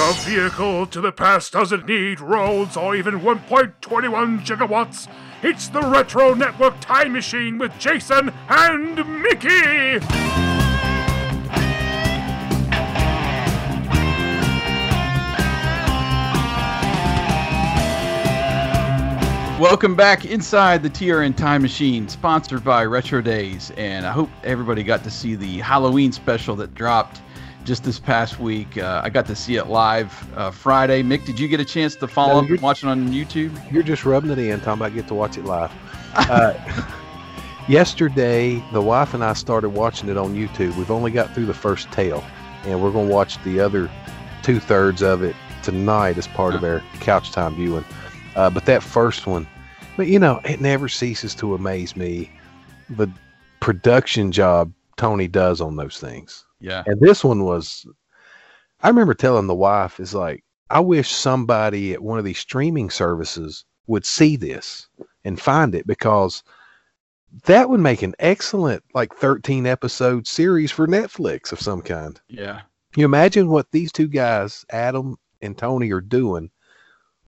Your vehicle to the past doesn't need roads or even 1.21 gigawatts. It's the Retro Network Time Machine with Jason and Mickey! Welcome back inside the TRN Time Machine, sponsored by Retro Days. And I hope everybody got to see the Halloween special that dropped just this past week. Uh, I got to see it live uh, Friday. Mick, did you get a chance to follow No, up and watch it on YouTube? You're just rubbing it in, Tom. I get to watch it live. Uh, yesterday, the wife and I started watching it on YouTube. We've only got through the first tale, and we're going to watch the other two thirds of it tonight as part of our couch time viewing. Uh, but that first one, but you know, it never ceases to amaze me the production job Tony does on those things. Yeah. And this one was, I remember telling the wife, is like, I wish somebody at one of these streaming services would see this and find it because that would make an excellent, like, 13 episode series for Netflix of some kind. Yeah. You imagine what these two guys, Adam and Tony, are doing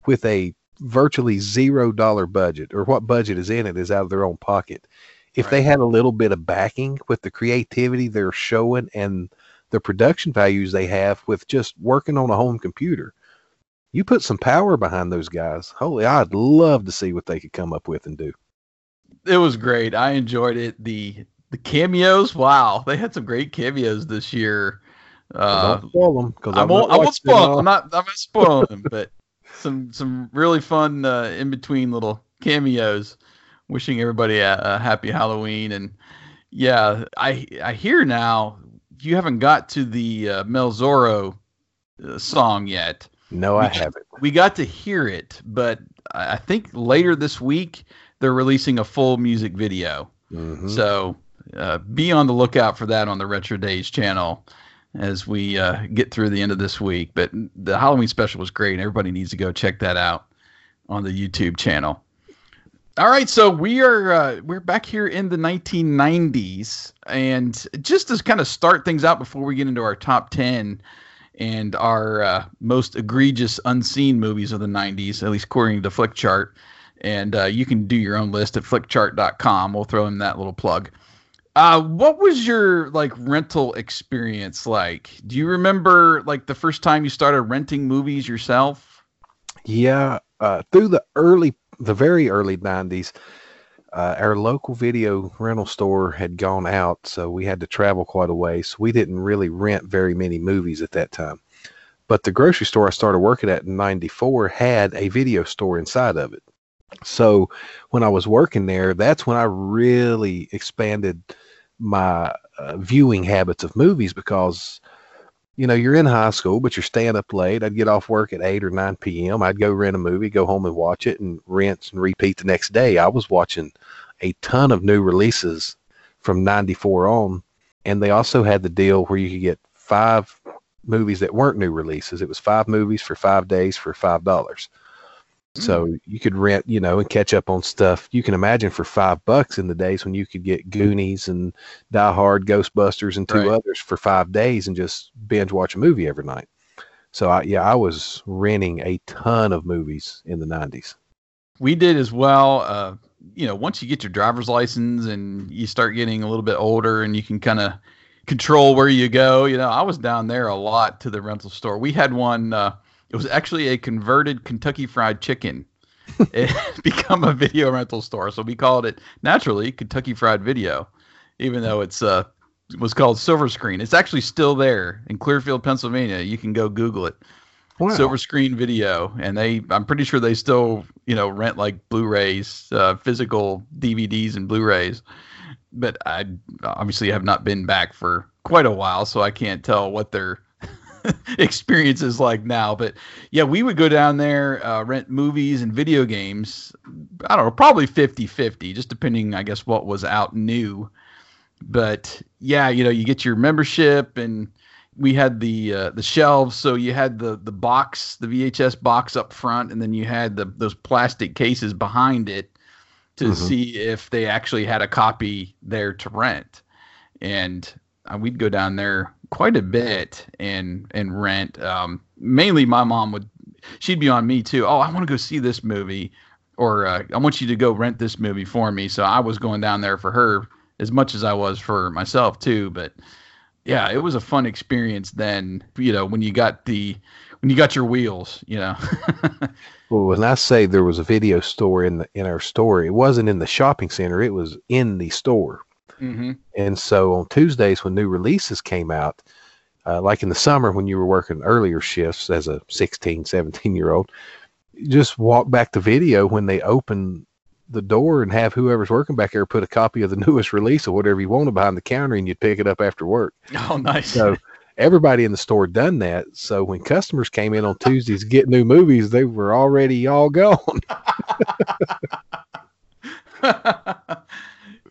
with a virtually zero dollar budget, or what budget is in it is out of their own pocket. If they had a little bit of backing with the creativity they're showing and the production values they have with just working on a home computer, you put some power behind those guys. Holy, I'd love to see what they could come up with and do. It was great. I enjoyed it. The the cameos, wow. They had some great cameos this year. Uh, don't spoil them because I won't. I won't spoil. them. I'm not. I'm not spoiling them, but some some really fun uh, in between little cameos. Wishing everybody a, a happy Halloween, and yeah, I I hear now you haven't got to the uh, Mel Zorro uh, song yet. No, I We- haven't. We got to hear it, but I think later this week they're releasing a full music video. Mhm. So uh, be on the lookout for that on the Retro Days channel as we uh, get through the end of this week. But the Halloween special was great. and Everybody needs to go check that out on the YouTube channel. All right, so we are uh, we're back here in the 1990s, and just to kind of start things out before we get into our top 10 and our uh, most egregious unseen movies of the 90s, at least according to Flickchart. And uh, you can do your own list at flickchart.com. We'll throw in that little plug. Uh, what was your like rental experience like? Do you remember like the first time you started renting movies yourself? Yeah, uh, through the early, the very early '90s, uh, our local video rental store had gone out, so we had to travel quite a way. So we didn't really rent very many movies at that time. But the grocery store I started working at in '94 had a video store inside of it. So when I was working there, that's when I really expanded my uh, viewing habits of movies because you know, you're in high school, but you're staying up late. I'd get off work at 8 or 9 p.m. I'd go rent a movie, go home and watch it, and rinse and repeat the next day. I was watching a ton of new releases from 94 on. And they also had the deal where you could get five movies that weren't new releases. It was five movies for five days for $5. So you could rent, you know, and catch up on stuff. You can imagine for five bucks in the days when you could get Goonies and Die Hard, Ghostbusters, and two Right. others for five days and just binge watch a movie every night. So I, yeah, I was renting a ton of movies in the nineties. We did as well. Uh, you know, once you get your driver's license and you start getting a little bit older and you can kind of control where you go, you know, I was down there a lot to the rental store. We had one, uh, it was actually a converted Kentucky Fried Chicken. it had become a video rental store. So we called it naturally Kentucky Fried Video, even though it's uh, it was called Silver Screen. It's actually still there in Clearfield, Pennsylvania. You can go Google it. Wow. Silver Screen Video, and they I'm pretty sure they still you know rent like Blu-rays, uh, physical DVDs and Blu-rays. But I obviously have not been back for quite a while, so I can't tell what their experience is like now. But yeah, we would go down there, uh, rent movies and video games. I don't know, probably 50-50, just depending, I guess, what was out new. But yeah, you know, you get your membership and we had the uh, the shelves so you had the the box the vhs box up front and then you had the those plastic cases behind it to Mhm. see if they actually had a copy there to rent and uh, we'd go down there quite a bit in in rent. Um, mainly, my mom would she'd be on me too. Oh, I want to go see this movie, or uh, I want you to go rent this movie for me. So I was going down there for her as much as I was for myself too. But yeah, it was a fun experience then. You know, when you got the when you got your wheels, you know. well, when I say there was a video store in the in our store, it wasn't in the shopping center; it was in the store. Mm-hmm. And so on Tuesdays when new releases came out, uh, like in the summer when you were working earlier shifts as a 16, 17 year old, just walk back to video when they open the door and have whoever's working back there put a copy of the newest release or whatever you wanted behind the counter and you'd pick it up after work. Oh, nice. So everybody in the store done that. So when customers came in on Tuesdays to get new movies, they were already all gone.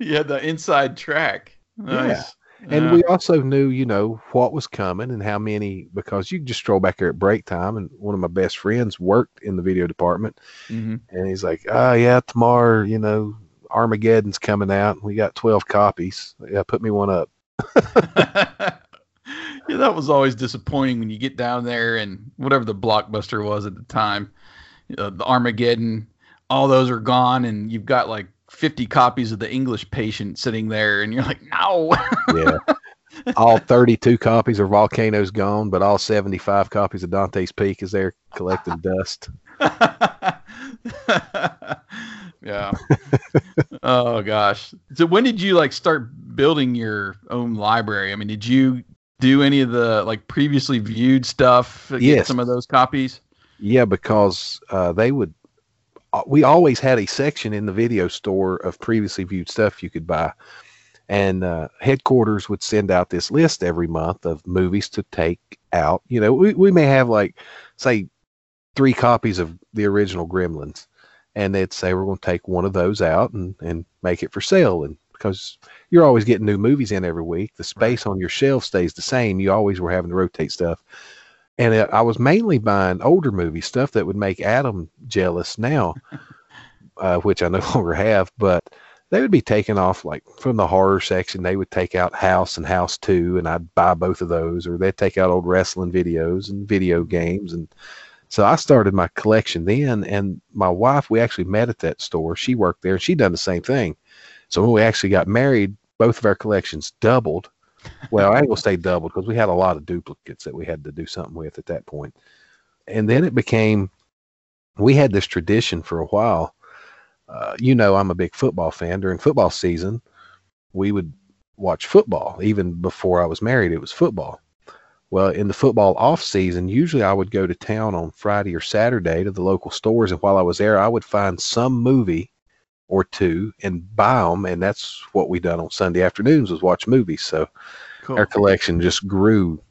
yeah, the inside track. Nice. Yeah. And uh, we also knew, you know, what was coming and how many, because you just stroll back here at break time. And one of my best friends worked in the video department. Mm-hmm. And he's like, oh, yeah, tomorrow, you know, Armageddon's coming out. We got 12 copies. Yeah, put me one up. yeah, that was always disappointing when you get down there and whatever the blockbuster was at the time, uh, the Armageddon, all those are gone. And you've got like 50 copies of the English patient sitting there and you're like, no. yeah. All 32 copies of Volcanoes gone, but all 75 copies of Dante's Peak is there collecting dust. yeah. oh gosh. So when did you like start building your own library? I mean, did you do any of the like previously viewed stuff? Get. Some of those copies? Yeah, because uh, they would we always had a section in the video store of previously viewed stuff you could buy. And uh, headquarters would send out this list every month of movies to take out. You know, we, we may have like, say, three copies of the original Gremlins. And they'd say, we're going to take one of those out and, and make it for sale. And because you're always getting new movies in every week, the space on your shelf stays the same. You always were having to rotate stuff and it, I was mainly buying older movie stuff that would make Adam jealous now, uh, which I no longer have. But they would be taken off like from the horror section. They would take out House and House Two, and I'd buy both of those, or they'd take out old wrestling videos and video games, and so I started my collection then. And my wife, we actually met at that store. She worked there, and she done the same thing. So when we actually got married, both of our collections doubled well, I gonna say double because we had a lot of duplicates that we had to do something with at that point. And then it became we had this tradition for a while. Uh, you know, I'm a big football fan. During football season, we would watch football. Even before I was married, it was football. Well, in the football off season, usually I would go to town on Friday or Saturday to the local stores, and while I was there, I would find some movie or two and buy them. And that's what we done on Sunday afternoons was watch movies. So cool. our collection just grew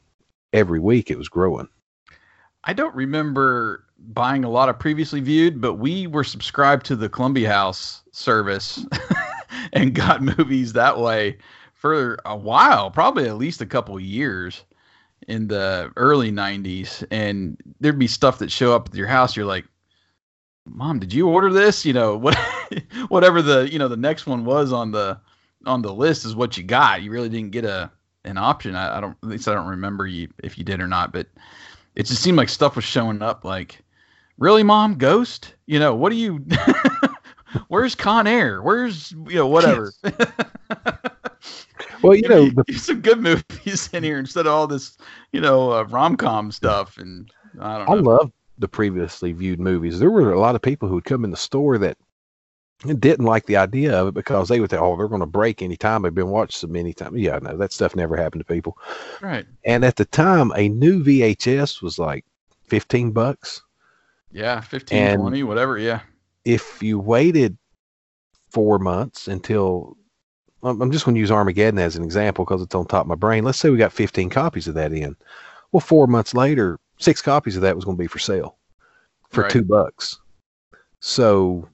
every week. It was growing. I don't remember buying a lot of previously viewed, but we were subscribed to the Columbia House service and got movies that way for a while, probably at least a couple years in the early 90s and there'd be stuff that show up at your house you're like mom did you order this? You know what whatever the you know the next one was on the on the list is what you got. You really didn't get a an option. I, I don't at least i don't remember you if you did or not but it just seemed like stuff was showing up like really mom? Ghost? You know what do you where's con air? Where's you know whatever? Well you know the... some good movies in here instead of all this you know uh, rom-com stuff and i don't know. i love the previously viewed movies. There were a lot of people who would come in the store that didn't like the idea of it because they would think, oh, they're going to break anytime they've been watched so many times. Yeah, no, that stuff never happened to people. Right. And at the time, a new VHS was like 15 bucks. Yeah, 15, and 20, whatever. Yeah. If you waited four months until, I'm just going to use Armageddon as an example because it's on top of my brain. Let's say we got 15 copies of that in. Well, four months later, six copies of that was going to be for sale for right. two bucks. So,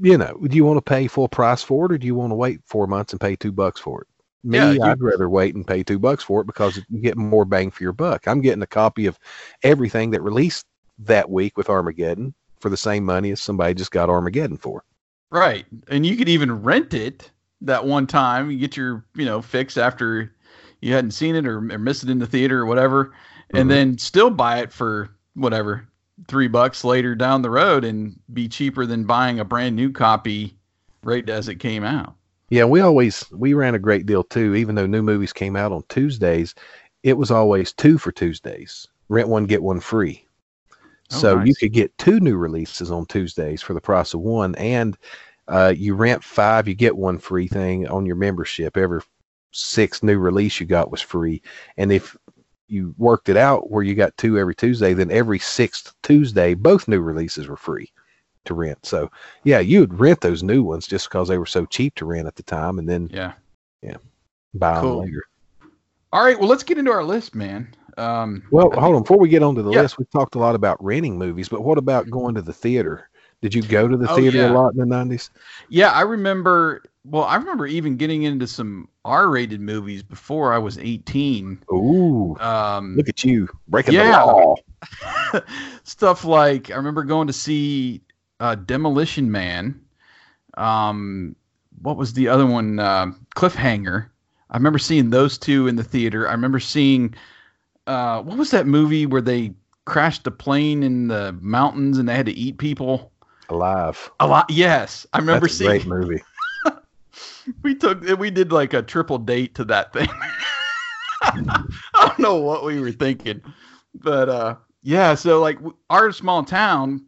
you know, do you want to pay full price for it or do you want to wait four months and pay two bucks for it? Me, yeah, I'd rather wait and pay two bucks for it because you get more bang for your buck. I'm getting a copy of everything that released that week with Armageddon for the same money as somebody just got Armageddon for. Right. And you could even rent it that one time. You get your, you know, fix after you hadn't seen it or, or missed it in the theater or whatever, and Mhm. then still buy it for whatever three bucks later down the road and be cheaper than buying a brand new copy right as it came out. Yeah, we always we ran a great deal too. Even though new movies came out on Tuesdays, it was always two for Tuesdays. Rent one, get one free. Oh, so you could get two new releases on Tuesdays for the price of one, and uh, you rent five, you get one free thing on your membership. Every six new release you got was free, and if you worked it out where you got two every Tuesday, then every sixth Tuesday, both new releases were free to rent. So yeah, you would rent those new ones just because they were so cheap to rent at the time, and then Yeah. Yeah, buy Cool. them later. All right. Well, let's get into our list, man. Um, Well, I hold on. Before we get onto the Yeah. list, we've talked a lot about renting movies, but what about going to the theater? Did you go to the Oh, theater yeah. a lot in the nineties? Yeah, I remember. Well, I remember even getting into some R-rated movies before I was 18. Ooh, Um, look at you breaking Yeah. the law. stuff like I remember going to see uh, Demolition Man. Um, what was the other one? Uh, Cliffhanger. I remember seeing those two in the theater. I remember seeing uh, what was that movie where they crashed a plane in the mountains and they had to eat people? Alive. A lot. Yes, I remember That's a seeing. great movie. we took we did like a triple date to that thing. I don't know what we were thinking, but uh, yeah. So like our small town,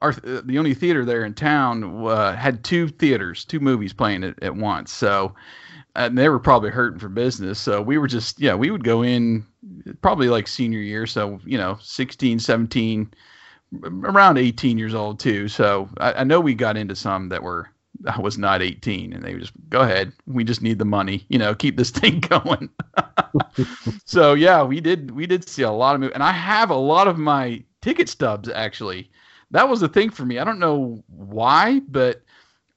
our uh, the only theater there in town uh, had two theaters, two movies playing at, at once. So and they were probably hurting for business. So we were just yeah, we would go in probably like senior year, so you know 16, 17 around 18 years old too. So I, I know we got into some that were I was not 18 and they just go ahead. We just need the money, you know, keep this thing going. so yeah, we did we did see a lot of movies and I have a lot of my ticket stubs actually. That was the thing for me. I don't know why, but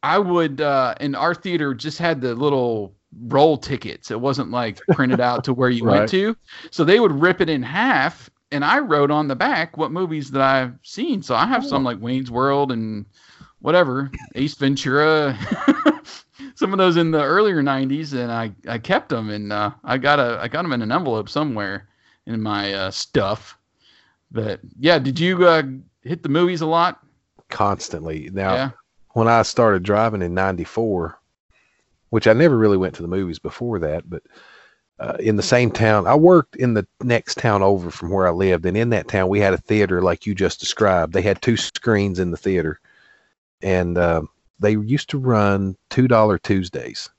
I would uh and our theater just had the little roll tickets. It wasn't like printed out to where you Right. went to. So they would rip it in half and I wrote on the back what movies that I've seen. So I have some like Wayne's World and whatever, Ace Ventura, some of those in the earlier '90s, and I I kept them and uh, I got a I got them in an envelope somewhere in my uh, stuff. But yeah, did you uh, hit the movies a lot? Constantly. Now, yeah, when I started driving in '94, which I never really went to the movies before that, but uh, in the same town, I worked in the next town over from where I lived, and in that town we had a theater like you just described. They had two screens in the theater, and uh, they used to run two dollar Tuesdays.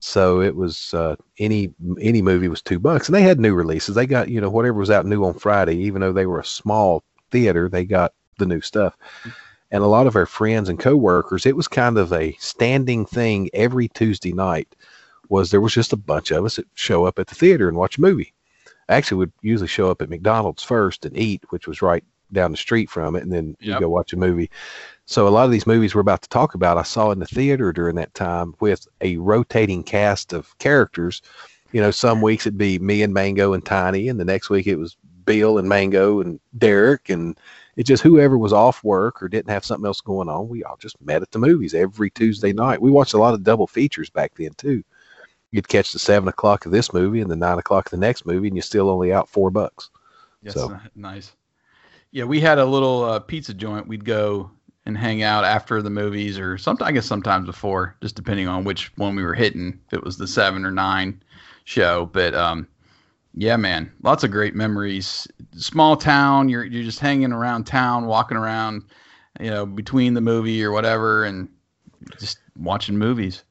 So it was uh, any any movie was two bucks, and they had new releases. They got you know whatever was out new on Friday, even though they were a small theater, they got the new stuff. And a lot of our friends and coworkers, it was kind of a standing thing every Tuesday night. Was there was just a bunch of us that show up at the theater and watch a movie. Actually, would usually show up at McDonald's first and eat, which was right down the street from it, and then you Yep. go watch a movie. So a lot of these movies we're about to talk about, I saw in the theater during that time with a rotating cast of characters. You know, some weeks it'd be me and Mango and Tiny, and the next week it was Bill and Mango and Derek, and it just whoever was off work or didn't have something else going on, we all just met at the movies every Tuesday night. We watched a lot of double features back then too. You'd catch the seven o'clock of this movie and the nine o'clock of the next movie, and you're still only out four bucks. yes, so- nice. Yeah, we had a little uh, pizza joint. We'd go and hang out after the movies, or sometimes I guess sometimes before, just depending on which one we were hitting. If it was the seven or nine show, but um, yeah, man, lots of great memories. Small town, you're you're just hanging around town, walking around, you know, between the movie or whatever, and just watching movies.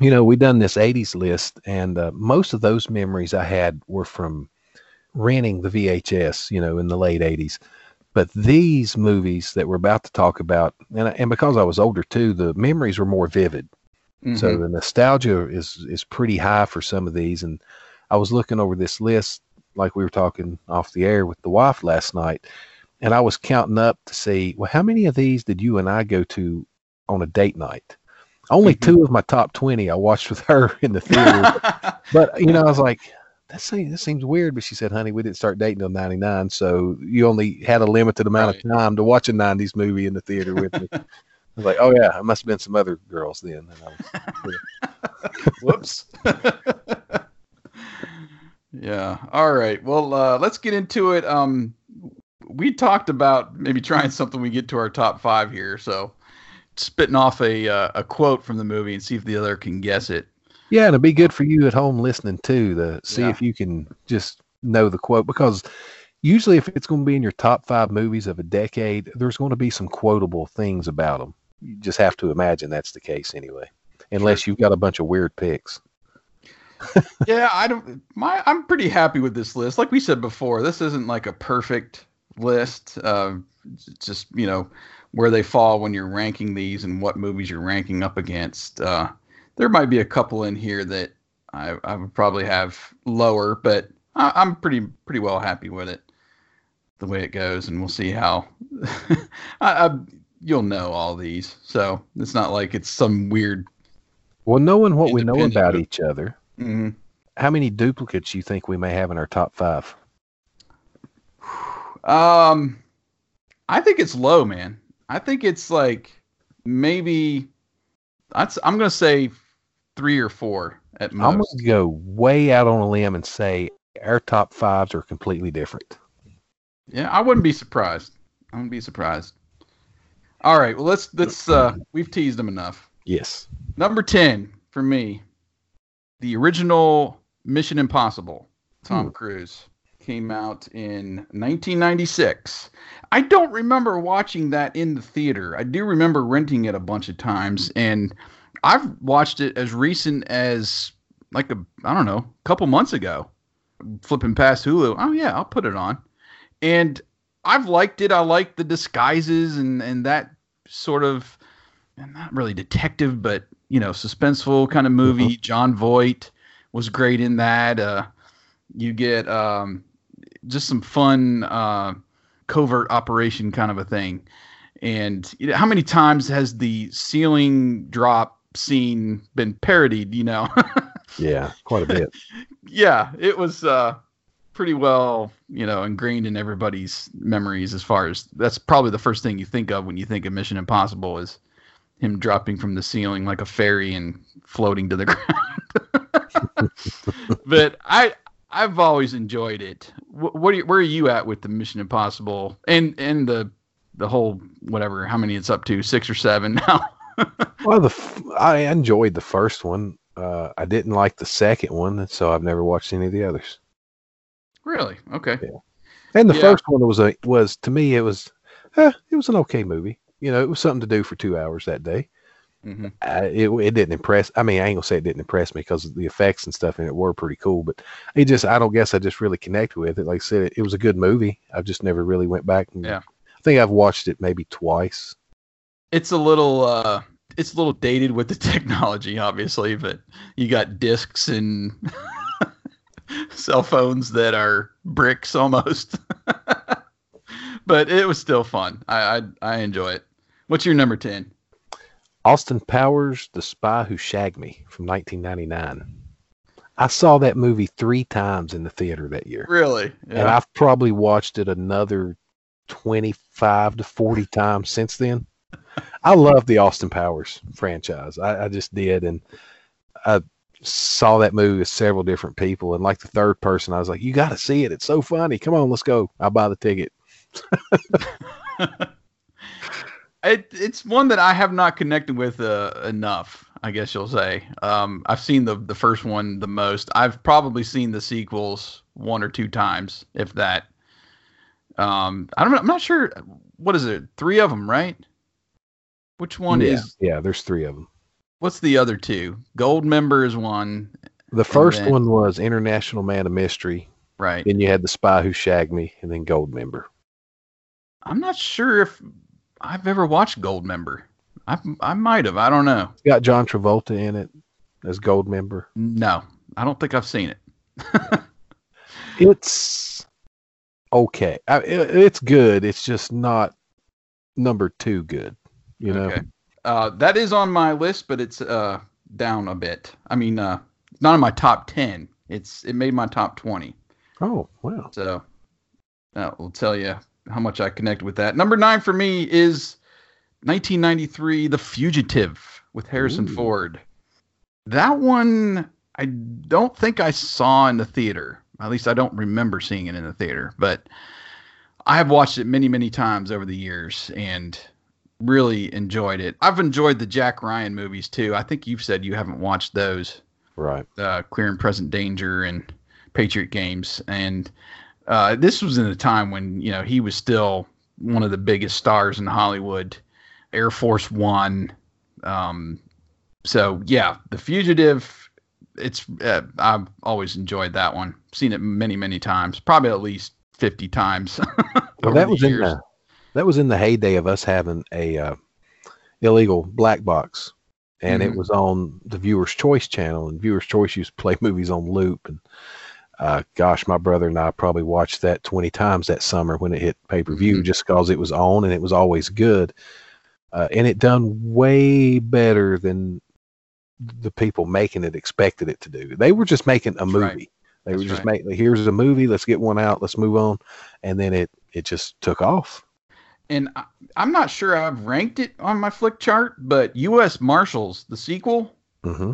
You know, we done this 80s list, and uh, most of those memories I had were from renting the VHS, you know, in the late 80s. But these movies that we're about to talk about, and, and because I was older too, the memories were more vivid. So Mhm. the nostalgia is is pretty high for some of these. And I was looking over this list, like we were talking off the air with the wife last night, and I was counting up to see, well, how many of these did you and I go to on a date night? Only Mhm. two of my top twenty I watched with her in the theater. but you know, I was like, that seems that seems weird. But she said, honey, we didn't start dating until ninety nine, so you only had a limited amount of time to watch a nineties movie in the theater with me. I was like, oh yeah, it must have been some other girls then. And I was, Whoops. Yeah. All right. Well, uh, let's get into it. Um, we talked about maybe trying something we get to our top five here. So, spitting off a uh, a quote from the movie and see if the other can guess it. Yeah, and it'd be good for you at home listening too to see Yeah. if you can just know the quote because usually if it's going to be in your top five movies of a decade, there's going to be some quotable things about them. You just have to imagine that's the case anyway, unless you've got a bunch of weird picks. yeah, I don't. My, I'm pretty happy with this list. Like we said before, this isn't like a perfect list. Uh, just you know where they fall when you're ranking these and what movies you're ranking up against. Uh, there might be a couple in here that I, I would probably have lower, but I, I'm pretty pretty well happy with it the way it goes, and we'll see how. I, I, you'll know all these, so it's not like it's some weird. Well, knowing what we know about each other, mhm. how many duplicates you think we may have in our top five? Um, I think it's low, man. I think it's like maybe that's. I'm gonna say three or four at most. I'm gonna go way out on a limb and say our top fives are completely different. Yeah, I wouldn't be surprised. I wouldn't be surprised. All right, well let's let's. Uh, we've teased them enough. Yes. Number ten for me, the original Mission Impossible, Tom Hmm. Cruise, came out in 1996. I don't remember watching that in the theater. I do remember renting it a bunch of times, and I've watched it as recent as like a I don't know, a couple months ago. Flipping past Hulu, oh yeah, I'll put it on, and I've liked it. I like the disguises and and that sort of, and not really detective, but you know, suspenseful kind of movie. Jon Voight was great in that. Uh, you get um, just some fun uh, covert operation kind of a thing. And you know, how many times has the ceiling drop scene been parodied? You know, Yeah, quite a bit. yeah, it was uh, pretty well, you know, ingrained in everybody's memories. As far as that's probably the first thing you think of when you think of Mission Impossible is him dropping from the ceiling like a fairy and floating to the ground. but I I've always enjoyed it. Wh- What are you, where are you at with the Mission Impossible and and the the whole whatever how many it's up to six or seven now? Well, the f- I enjoyed the first one. Uh, I didn't like the second one, so I've never watched any of the others. really? Okay. And the Yeah. first one was a was to me it was, eh, it was an okay movie. You know, it was something to do for two hours that day. Hmm Uh, it it didn't impress. I mean, I ain't gonna say it didn't impress me because the effects and stuff in it were pretty cool. But it just I don't guess I just really connected with it. Like I said, it, it was a good movie. I've just never really went back. And, Yeah. I think I've watched it maybe twice. it's a little uh it's a little dated with the technology obviously but you got discs and cell phones that are bricks almost but it was still fun I, I i enjoy it what's your number 10 Austin Powers, The Spy Who Shagged Me from 1999. I saw that movie three times in the theater that year. really And I've probably watched it another 25 to 40 times since then. I love the Austin Powers franchise. I, I just did. And I saw that movie with several different people. And like the third person, I was like, you got to see it. It's so funny. Come on, let's go. I'll buy the ticket. it, it's one that I have not connected with uh, enough. I guess you'll say. Um, I've seen the the first one the most. I've probably seen the sequels one or two times, if that. Um, I don't. I'm not sure. What is it? Three of them, right? Which one yeah, is? Yeah, there's three of them. What's the other two? Goldmember is one, The first then- one was International Man of Mystery. right? Then you had The Spy Who Shagged Me, and then Goldmember. I'm not sure if I've ever watched Goldmember. I I might have. I don't know. It's got John Travolta in it as Goldmember. No, I don't think I've seen it. It's okay. I, it, it's good. It's just not number two good. You know. Okay. Uh, that is on my list, but it's uh down a bit. I mean, uh, not in my top ten. It's it made my top twenty. Oh wow. So that will tell you how much I connect with that. Number nine for me is 1993, The Fugitive with Harrison Ooh. Ford. That one I don't think I saw in the theater. At least I don't remember seeing it in the theater, but I have watched it many, many times over the years and really enjoyed it. I've enjoyed the Jack Ryan movies too. I think you've said you haven't watched those. Right. Uh, Clear and Present Danger and Patriot Games. And uh, this was in a time when, you know, he was still one of the biggest stars in Hollywood. Air Force One. Um, so yeah, The Fugitive. It's uh, I've always enjoyed that one. Seen it many many times, probably at least fifty times. well, that was years. in the that was in the heyday of us having a uh, illegal black box, and mm-hmm. it was on the Viewers Choice channel. And Viewers Choice used to play movies on loop. And uh, gosh, my brother and I probably watched that twenty times that summer when it hit pay per view, mm-hmm. just because it was on and it was always good uh, and it done way better than the people making it expected it to do. They were just making a movie. Right. They That's were just right. making here's a movie. Let's get one out. Let's move on, and then it it just took off. And I, I'm not sure I've ranked it on my flick chart, but U.S. Marshals, the sequel, mm-hmm.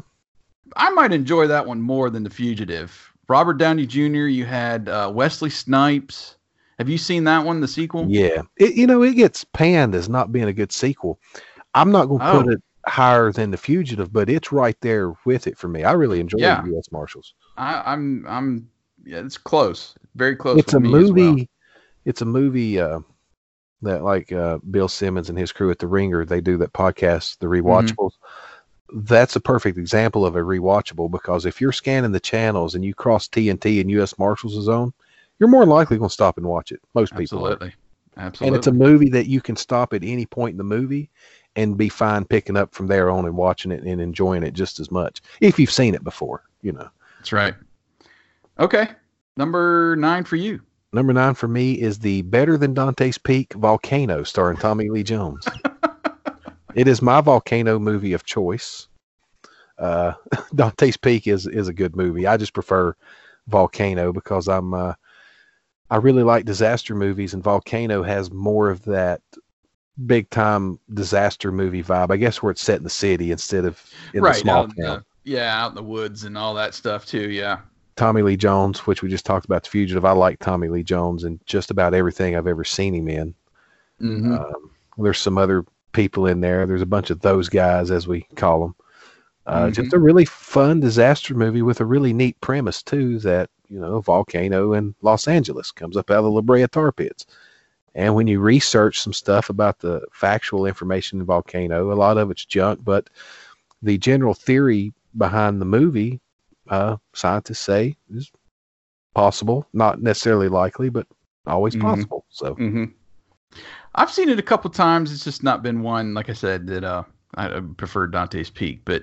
I might enjoy that one more than The Fugitive. Robert Downey Jr. You had uh, Wesley Snipes. Have you seen that one, the sequel? Yeah, it, you know it gets panned as not being a good sequel. I'm not going to oh. put it higher than the Fugitive, but it's right there with it for me. I really enjoy yeah. U.S. Marshals. I, am I'm, I'm yeah, it's close, very close. It's a movie. Well. It's a movie uh, that like uh, Bill Simmons and his crew at the Ringer they do that podcast, the mm-hmm. rewatchables. Mm-hmm. That's a perfect example of a rewatchable because if you're scanning the channels and you cross TNT and U.S. Marshals zone, you're more likely going to stop and watch it. Most people, absolutely, are. absolutely. And it's a movie that you can stop at any point in the movie and be fine picking up from there on and watching it and enjoying it just as much if you've seen it before. You know, that's right. Okay, number nine for you. Number nine for me is the Better Than Dante's Peak Volcano, starring Tommy Lee Jones. it is my volcano movie of choice. Uh, Dante's Peak is is a good movie. I just prefer Volcano because I'm uh, I really like disaster movies, and Volcano has more of that big time disaster movie vibe. I guess where it's set in the city instead of in right, the small town. Yeah, out in the woods and all that stuff too. Yeah. Tommy Lee Jones, which we just talked about, The Fugitive. I like Tommy Lee Jones and just about everything I've ever seen him in. Mm-hmm. Um, there's some other people in there. There's a bunch of those guys, as we call them. Uh, mm-hmm. Just a really fun disaster movie with a really neat premise too. That you know, a volcano in Los Angeles comes up out of the La Brea tar pits. And when you research some stuff about the factual information in volcano, a lot of it's junk, but the general theory behind the movie, uh, scientists say is possible, not necessarily likely, but always mm-hmm. possible. So, mm-hmm. I've seen it a couple times. It's just not been one, like I said, that uh, I prefer Dante's Peak. But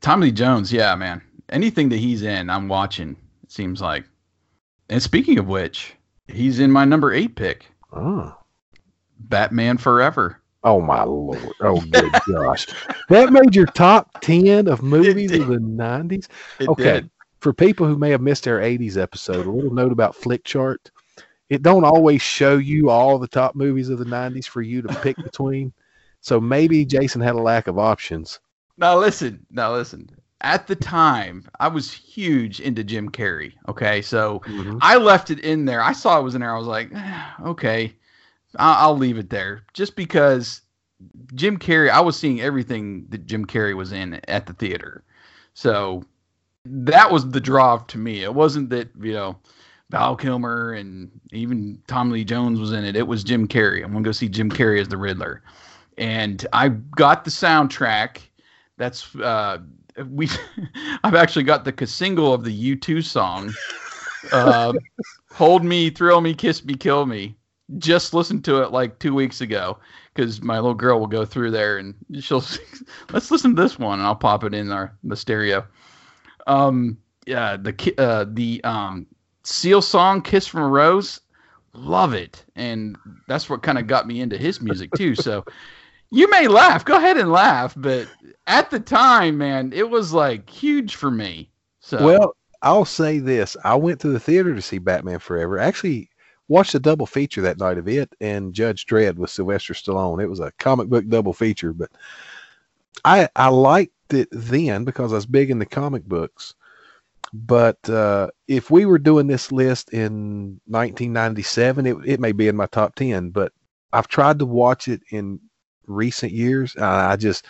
Tommy Lee Jones, yeah, man, anything that he's in, I'm watching it seems like. And speaking of which, he's in my number eight pick. Oh. Batman Forever. Oh my lord! Oh good gosh, that made your top ten of movies of the nineties. Okay, did. for people who may have missed our eighties episode, a little note about Flick Chart. It don't always show you all the top movies of the nineties for you to pick between. So maybe Jason had a lack of options. Now listen, now listen at the time, I was huge into Jim Carrey. Okay, so mm-hmm. I left it in there. I saw it was in there. I was like, eh, okay, I'll, I'll, leave it there, just because Jim Carrey. I was seeing everything that Jim Carrey was in at the theater, so that was the draw to me. It wasn't that you know Val Kilmer and even Tom Lee Jones was in it. It was Jim Carrey. I'm gonna go see Jim Carrey as the Riddler, and I got the soundtrack. That's uh, we I've actually got the single of the U2 song. Uh, Hold me, thrill me, kiss me, kill me. Just listened to it like two weeks ago because my little girl will go through there and she'll let's listen to this one and I'll pop it in our the stereo. Um, yeah, the uh, the um, Seal song "Kiss from a Rose," love it, and that's what kind of got me into his music too. So you may laugh. Go ahead and laugh, but at the time, man, it was like huge for me. So well, I'll say this: I went to the theater to see Batman Forever. Actually, watched a double feature that night of it and Judge Dredd with Sylvester Stallone. It was a comic book double feature, but I I liked it then because I was big into comic books. But uh, if we were doing this list in 1997, it, it may be in my top 10. But I've tried to watch it in recent years. Uh, I just,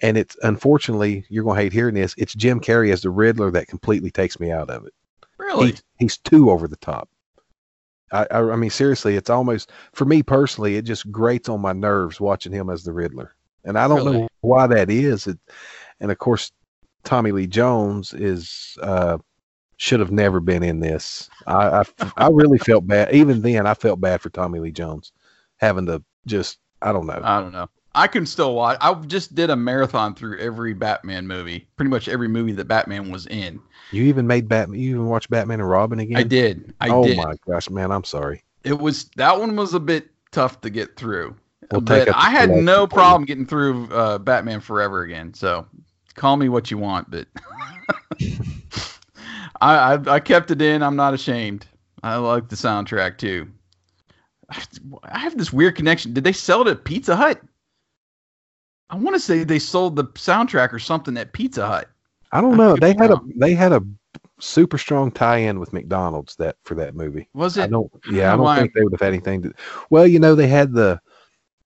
and it's unfortunately, you're going to hate hearing this. It's Jim Carrey as the Riddler that completely takes me out of it. Really? He's, he's too over the top. I, I, I mean, seriously, it's almost for me personally. It just grates on my nerves watching him as the Riddler, and I don't Really? know why that is. It, and of course, Tommy Lee Jones is uh, should have never been in this. I, I I really felt bad. Even then, I felt bad for Tommy Lee Jones having to just I don't know. I don't know. I can still watch. I just did a marathon through every Batman movie, pretty much every movie that Batman was in. You even made Batman. You even watched Batman and Robin again. I did. I oh did. my gosh, man! I'm sorry. It was that one was a bit tough to get through. We'll but I had no problem getting through uh, Batman Forever again. So call me what you want, but I, I I kept it in. I'm not ashamed. I like the soundtrack too. I have this weird connection. Did they sell it at Pizza Hut? I want to say they sold the soundtrack or something at Pizza Hut. I don't know. could They had a they had a super strong tie-in with McDonald's that for that movie. Was I it? don't. I don't Yeah, I don't think they would have had anything to. Well, you know, they had the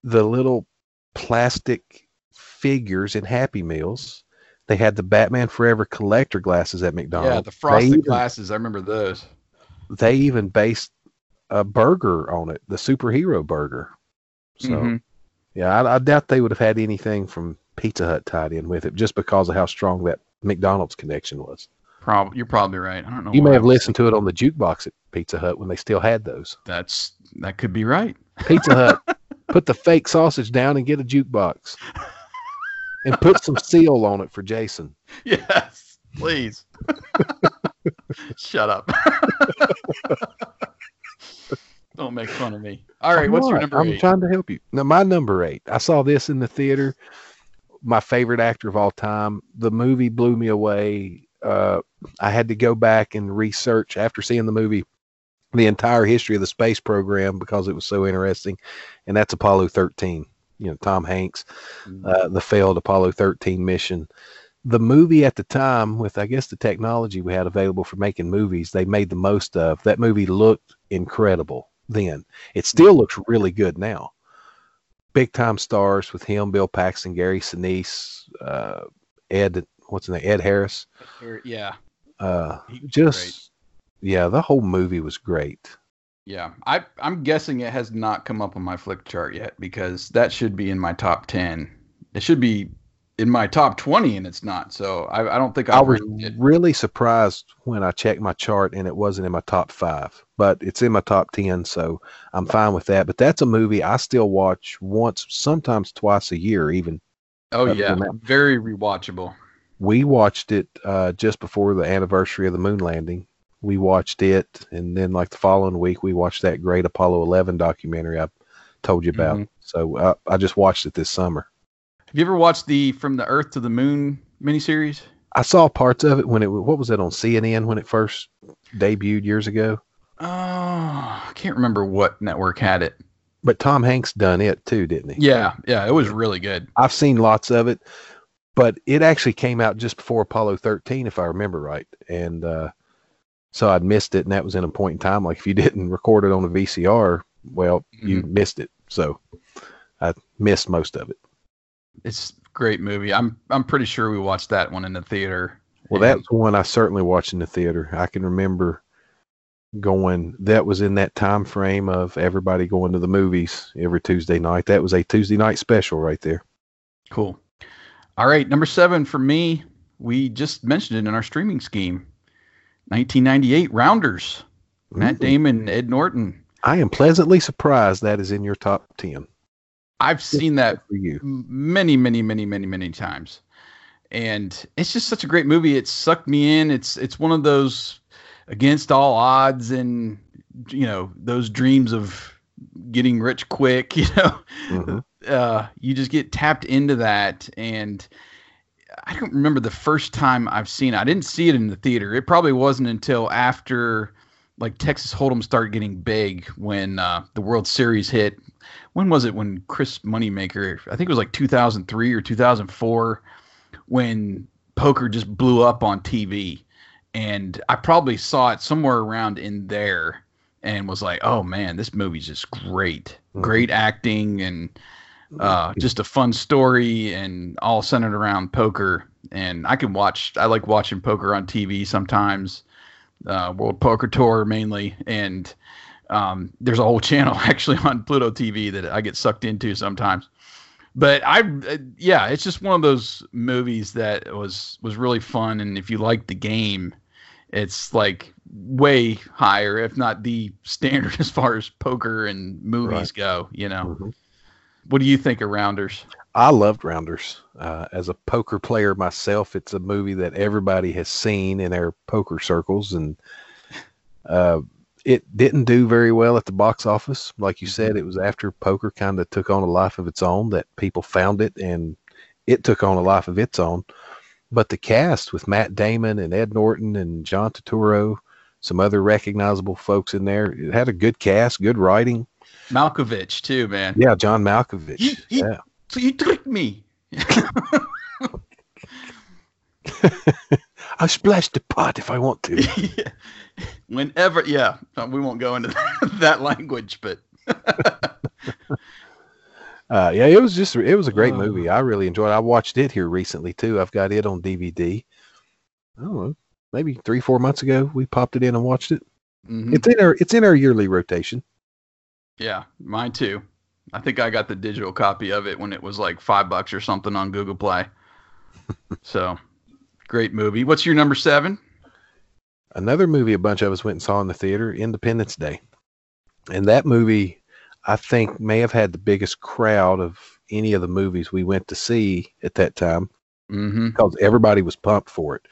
the little plastic figures in Happy Meals. They had the Batman Forever collector glasses at McDonald's. Yeah, the frosted even, glasses. I remember those. They even based a burger on it, the superhero burger. So Mhm. yeah, I, I doubt they would have had anything from Pizza Hut tied in with it, just because of how strong that McDonald's connection was. Prob- you're probably right. I don't know. You may have listened to it on the jukebox at Pizza Hut when they still had those. That's that could be right. Pizza Hut, put the fake sausage down and get a jukebox. And put some seal on it for Jason. Yes, please. Shut up. Don't make fun of me. All right, I'm what's your number I'm eight? trying to help you. Now, my number eight. I saw this in the theater. My favorite actor of all time. The movie blew me away. Uh, I had to go back and research after seeing the movie the entire history of the space program because it was so interesting, and that's Apollo 13. You know, Tom Hanks. uh, the failed Apollo 13 mission. The movie at the time, with I guess the technology we had available for making movies, they made the most of. That movie looked incredible then. It still looks really good now. Big time stars with him, Bill Paxton, Gary Sinise, uh, Ed, what's his name, Ed Harris. Yeah, Uh, just, yeah, the whole movie was great. Yeah. I I'm guessing it has not come up on my flick chart yet because that should be in my top ten. It should be in my top twenty, and it's not. So I, I don't think I I've was really surprised when I checked my chart and it wasn't in my top five, but it's in my top 10, so I'm fine with that. But that's a movie I still watch once, sometimes twice a year, even. Oh yeah, very rewatchable. We watched it uh, just before the anniversary of the moon landing. We watched it, and then like the following week, we watched that great Apollo 11 documentary I told you about. Mhm. So uh, I just watched it this summer. Have you ever watched the From the Earth to the Moon miniseries? I saw parts of it when it what was it on CNN when it first debuted years ago. Oh, I can't remember what network had it. But Tom Hanks done it too, didn't he? Yeah, yeah, it was really good. I've seen lots of it, but it actually came out just before Apollo 13, if I remember right. And uh, so I'd missed it, and that was in a point in time. Like if you didn't record it on a VCR, well, mm-hmm. you missed it. So I missed most of it. It's a great movie. I'm I'm pretty sure we watched that one in the theater. Well, that's one I certainly watched in the theater. I can remember going. That was in that time frame of everybody going to the movies every Tuesday night. That was a Tuesday night special right there. cool. All right, number seven for me. We just mentioned it in our streaming scheme. 1998 Rounders. Matt Mm. Damon, Ed Norton. I am pleasantly surprised that is in your top 10 I've seen that for you. many, many, many, many, many times. And it's just such a great movie. It sucked me in. It's it's one of those against all odds and you know, those dreams of getting rich quick, you know. Mhm. Uh you just get tapped into that and I don't remember the first time I've seen it. I didn't see it in the theater. It probably wasn't until after like Texas Hold'em started getting big when uh, the World Series hit. When was it? When Chris Moneymaker? I think it was like 2003 or 2004 when poker just blew up on TV. and I probably saw it somewhere around in there, and was like, "Oh man, this movie's just great, Mhm. great acting, and uh, just a fun story, and all centered around poker." And I can watch. I like watching poker on TV sometimes, uh, World Poker Tour mainly, and um, there's a whole channel actually on Pluto TV that I get sucked into sometimes. But I, uh, yeah, it's just one of those movies that was was really fun, and if you like the game, it's like way higher, if not the standard as far as poker and movies Right. go. You know, Mhm. What do you think of Rounders? I loved Rounders. Uh, as a poker player myself, it's a movie that everybody has seen in their poker circles, and uh, it didn't do very well at the box office. Like you said, it was after poker kind of took on a life of its own that people found it, and it took on a life of its own. But the cast with Matt Damon and Ed Norton and John Turturro, some other recognizable folks in there, it had a good cast, good writing. Malkovich too, man. Yeah, John Malkovich. Yeah. So you tricked me. I splash the pot if I want to. Whenever, yeah, we won't go into that language, but Uh, yeah, it was just it was a great Uh. movie. I really enjoyed. it. I watched it here recently too. I've got it on DVD. I don't know, maybe three four months ago we popped it in and watched it. mhm. It's in our it's in our yearly rotation. Yeah, mine too. I think I got the digital copy of it when it was like five bucks or something on Google Play. so, great movie. What's your number seven? Another movie a bunch of us went and saw in the theater, Independence Day, and that movie I think may have had the biggest crowd of any of the movies we went to see at that time. Mm-hmm. because everybody was pumped for it.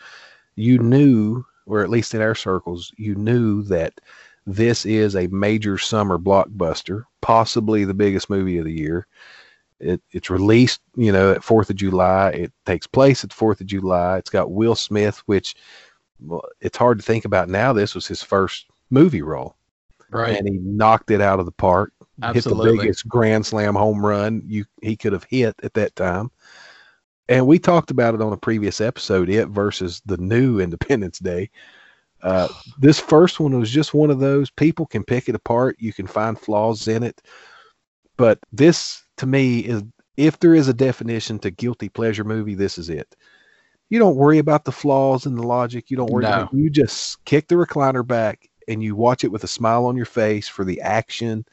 You knew, or at least in our circles, you knew that this is a major summer blockbuster, possibly the biggest movie of the year. It, it's released, you know, at Fourth of July. It takes place at Fourth of July. It's got Will Smith, which well, it's hard to think about now. This was his first movie role, Right. and he knocked it out of the park hit the biggest grand slam home run you he could have hit at that time. And we talked about it on a previous episode, it versus the new Independence Day. Uh, this first one was just one of those people can pick it apart. You can find flaws in it, but this to me is if there is a definition to guilty pleasure movie, this is it. You don't worry about the flaws and the logic. You don't worry. No. About you just kick the recliner back and you watch it with a smile on your face for the action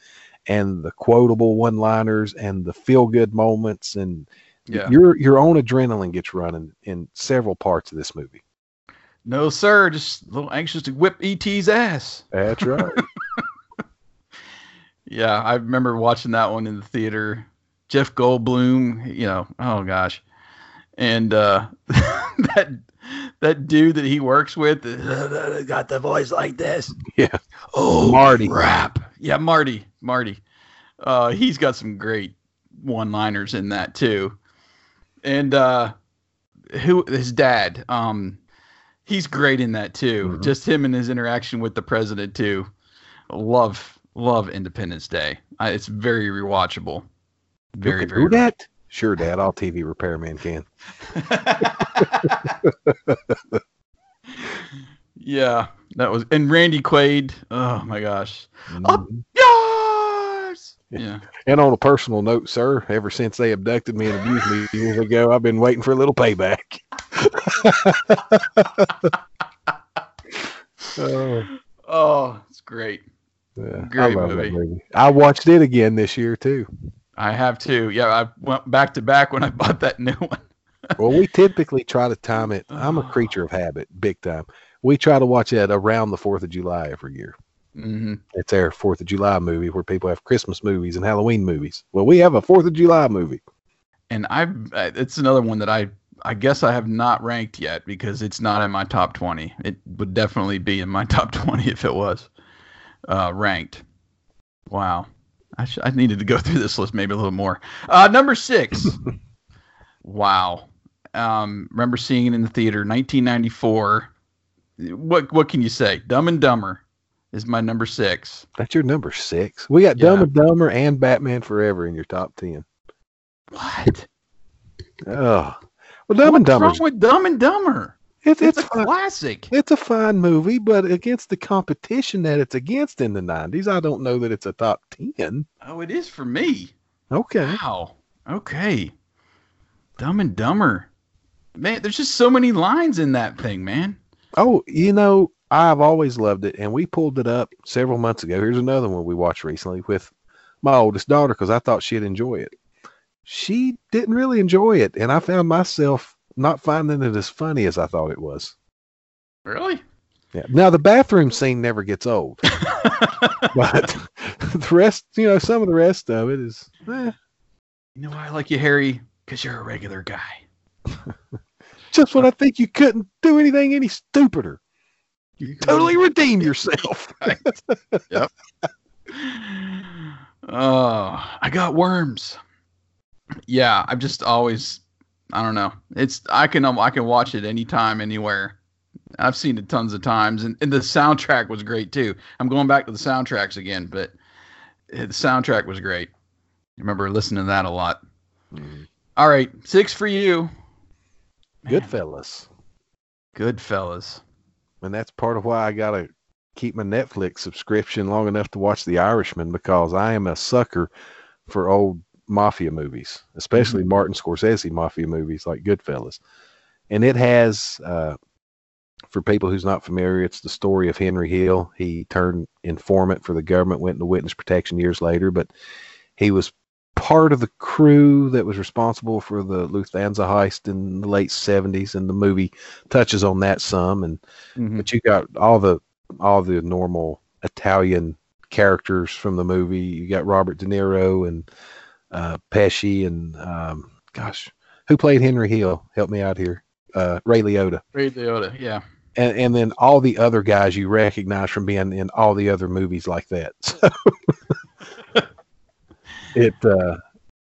and the quotable one-liners and the feel-good moments and Yeah. your your own adrenaline gets running in several parts of this movie. No, sir. Just a little anxious to whip ET's ass. That's right. Yeah, I remember watching that one in the theater. Jeff Goldblum, you know, oh gosh, and uh, that that dude that he works with got the voice like this. Yeah. Oh, Marty. Rap. Yeah, Marty. Marty. Uh, he's got some great one-liners in that too. And uh, who his dad? Um, he's great in that too. Mhm. Just him and his interaction with the president too. Love love Independence Day. I, it's very rewatchable. Very very. do that. Sure, Dad. All TV repairman can. yeah, that was and Randy Quaid. Oh my gosh. Up Mhm. Yours. Yeah. Yeah. And on a personal note, sir, ever since they abducted me and abused me years ago, I've been waiting for a little payback. oh, Oh, it's great. yeah. I Great love movie. movie. I watched it again this year too. I have too. Yeah, I went back to back when I bought that new one. Well, we typically try to time it. I'm a creature of habit, big time. We try to watch it around the Fourth of July every year. hmm It's our Fourth of July movie where people have Christmas movies and Halloween movies. Well, we have a Fourth of July movie. And I, it's another one that I, I guess I have not ranked yet because it's not in my top twenty. It would definitely be in my top twenty if it was uh, ranked. Wow, I, sh- I needed to go through this list maybe a little more. Uh, number six. wow. Um, remember seeing it in the theater, 1994. What what can you say? Dumb and Dumber is my number six. That's your number six. We got Dumb and Dumber and Batman Forever in your top ten. What? Oh, well, Dumb and What's wrong with Dumb and Dumber? It's It's, it's a classic. It's a fine movie, but against the competition that it's against in the '90s, I don't know that it's a top ten. Oh, it is for me. Okay. Wow. Okay. Dumb and Dumber. Man, there's just so many lines in that thing, man. Oh, you know, I've always loved it, and we pulled it up several months ago. Here's another one we watched recently with my oldest daughter because I thought she'd enjoy it. She didn't really enjoy it, and I found myself not finding it as funny as I thought it was. Really? Yeah. Now the bathroom scene never gets old, but the rest, you know, some of the rest of it is. Eh, You know why I like you, Harry? Because you're a regular guy. just when I think you couldn't do anything any stupider. You Totally redeem yourself. yep. Oh, I got worms. Yeah, I've just always, I don't know. It's I can um, I can watch it anytime, anywhere. I've seen it tons of times, and, and the soundtrack was great too. I'm going back to the soundtracks again, but uh, the soundtrack was great. I remember listening to that a lot. All right, six for you. Man, Goodfellas. Goodfellas. and that's part of why I gotta keep my Netflix subscription long enough to watch The Irishman because I am a sucker for old mafia movies, especially Martin Scorsese mafia movies like Goodfellas. And it has, uh, for people who's not familiar, it's the story of Henry Hill. He turned informant for the government, went into witness protection years later, but he was part of the crew that was responsible for the Lufthansa heist in the late 70s, and the movie touches on that some. And Mhm. but you got all the all the normal Italian characters from the movie. You got Robert De Niro and uh, Pesci and um, gosh, who played Henry Hill? Help me out here. Uh, Ray Liotta, Ray Liotta. Yeah. and and then all the other guys you recognize from being in all the other movies like that. So it uh,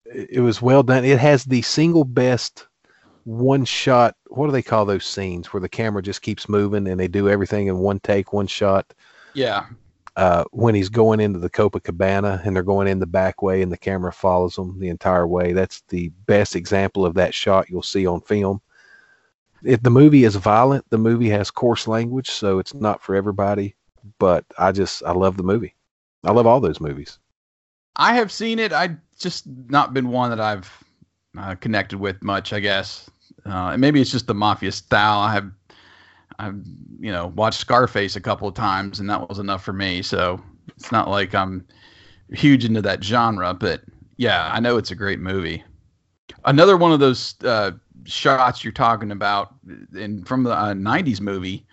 it it was well done. It has the single best one shot. What do they call those scenes where the camera just keeps moving and they do everything in one take, one shot? Yeah. Uh, when he's going into the Copacabana and they're going in the back way and the camera follows them the entire way. That's the best example of that shot you'll see on film. If the movie is violent. The movie has coarse language, so it's not for everybody. But I just I love the movie. I love all those movies. I have seen it. I just not been one that I've uh, connected with much. I guess, uh, and maybe it's just the mafia style. I have, I've you know watched Scarface a couple of times, and that was enough for me. So it's not like I'm huge into that genre, but yeah, I know it's a great movie. Another one of those uh, shots you're talking about, in from the uh, '90s movie.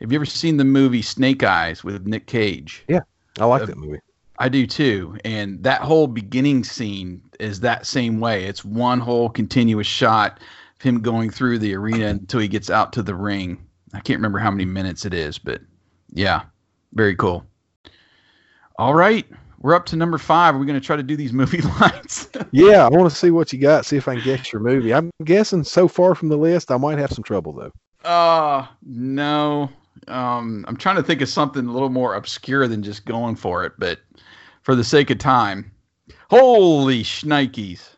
Have you ever seen the movie Snake Eyes with Nick Cage? Yeah, I like Uh, that movie. I do too. And that whole beginning scene is that same way. It's one whole continuous shot of him going through the arena until he gets out to the ring. I can't remember how many minutes it is, but yeah, very cool. All right. We're up to number five. We're going to try to do these movie lines. Yeah, I want to see what you got. See if I can guess your movie. I'm guessing so far from the list, I might have some trouble though. uh, no. Um, I'm trying to think of something a little more obscure than just going for it, but for the sake of time, holy shnikes.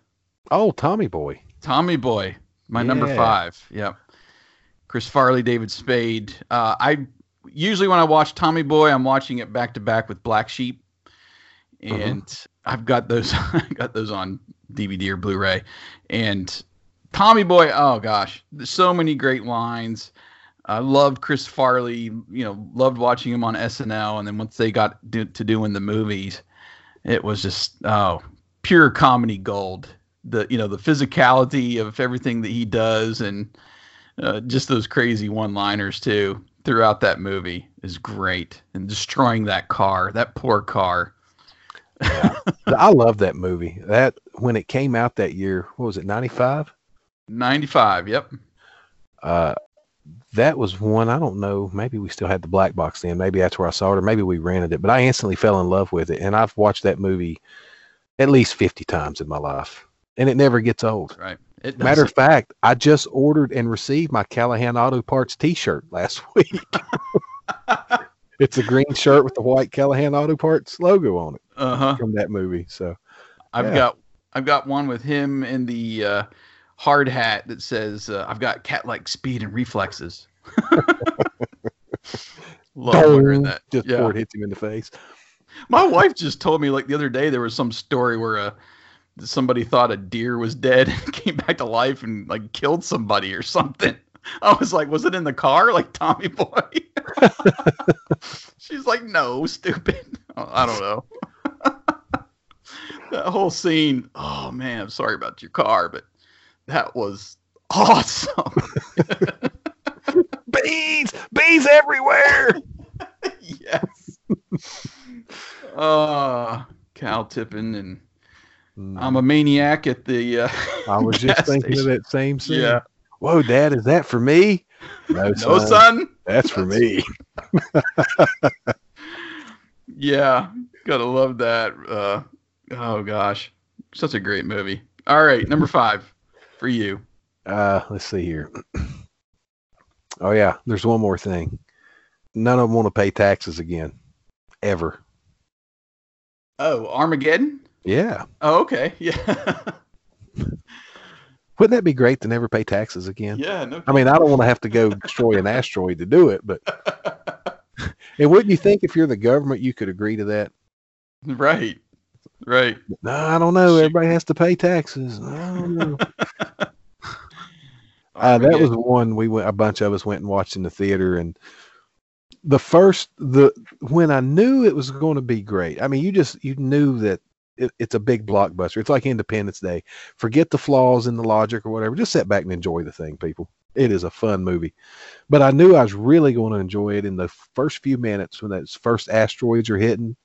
Oh, Tommy Boy. Tommy Boy, my number five. Yep. Chris Farley, David Spade. Uh, I usually when I watch Tommy Boy, I'm watching it back to back with Black Sheep, and I've got those I got those on DVD or Blu-ray. And Tommy Boy, oh gosh, so many great lines. I loved Chris Farley. You know, loved watching him on SNL, and then once they got do, to doing the movies, it was just oh pure comedy gold the you know the physicality of everything that he does and uh, just those crazy one liners too throughout that movie is great and destroying that car that poor car I love that movie. That when it came out that year, what was it, 95? 95 yep Uh, that was one, I don't know, maybe we still had the black box then. Maybe that's where I saw it, or maybe we rented it. But I instantly fell in love with it. And I've watched that movie at least 50 times in my life. And it never gets old. right Matter of fact, I just ordered and received my Callahan Auto Parts T-shirt last week. it's a green shirt with the white Callahan Auto Parts logo on it uh-huh from that movie. So i've Yeah. got i've got one with him in the uh hard hat that says uh, i've got cat like speed and reflexes Love wearing that. Just yeah. before it hits him in the face. My wife just told me like the other day there was some story where a somebody thought a deer was dead and came back to life and like killed somebody or something. I was like, was it in the car like Tommy Boy? She's like, no, stupid. I don't know. that whole scene. Oh man, I'm sorry about your car, but that was awesome. Bees, bees everywhere. yes. Uh, Cal Tippin and I'm a maniac at the. Uh, I was just thinking station. of that same scene. Yeah. Whoa, Dad, is that for me? No, No, son. That's for me. Yeah, gotta love that. Uh, oh gosh, such a great movie. All right, number five for you. Uh, let's see here. Oh yeah, there's one more thing. None of them want to pay taxes again, ever. Oh, Armageddon. Yeah, Oh, okay. Yeah. wouldn't that be great to never pay taxes again? yeah. No. I mean, I don't want to have to go destroy an asteroid to do it, but and wouldn't you think if you're the government you could agree to that? right. Right. No, I don't know. Shoot. Everybody has to pay taxes. I don't know. Uh, that was one we went. A bunch of us went and watched in the theater, and the first the when I knew it was going to be great. I mean, you just you knew that it, it's a big blockbuster. It's like Independence Day. Forget the flaws in the logic or whatever. Just sit back and enjoy the thing, people. It is a fun movie. But I knew I was really going to enjoy it in the first few minutes when those first asteroids are hitting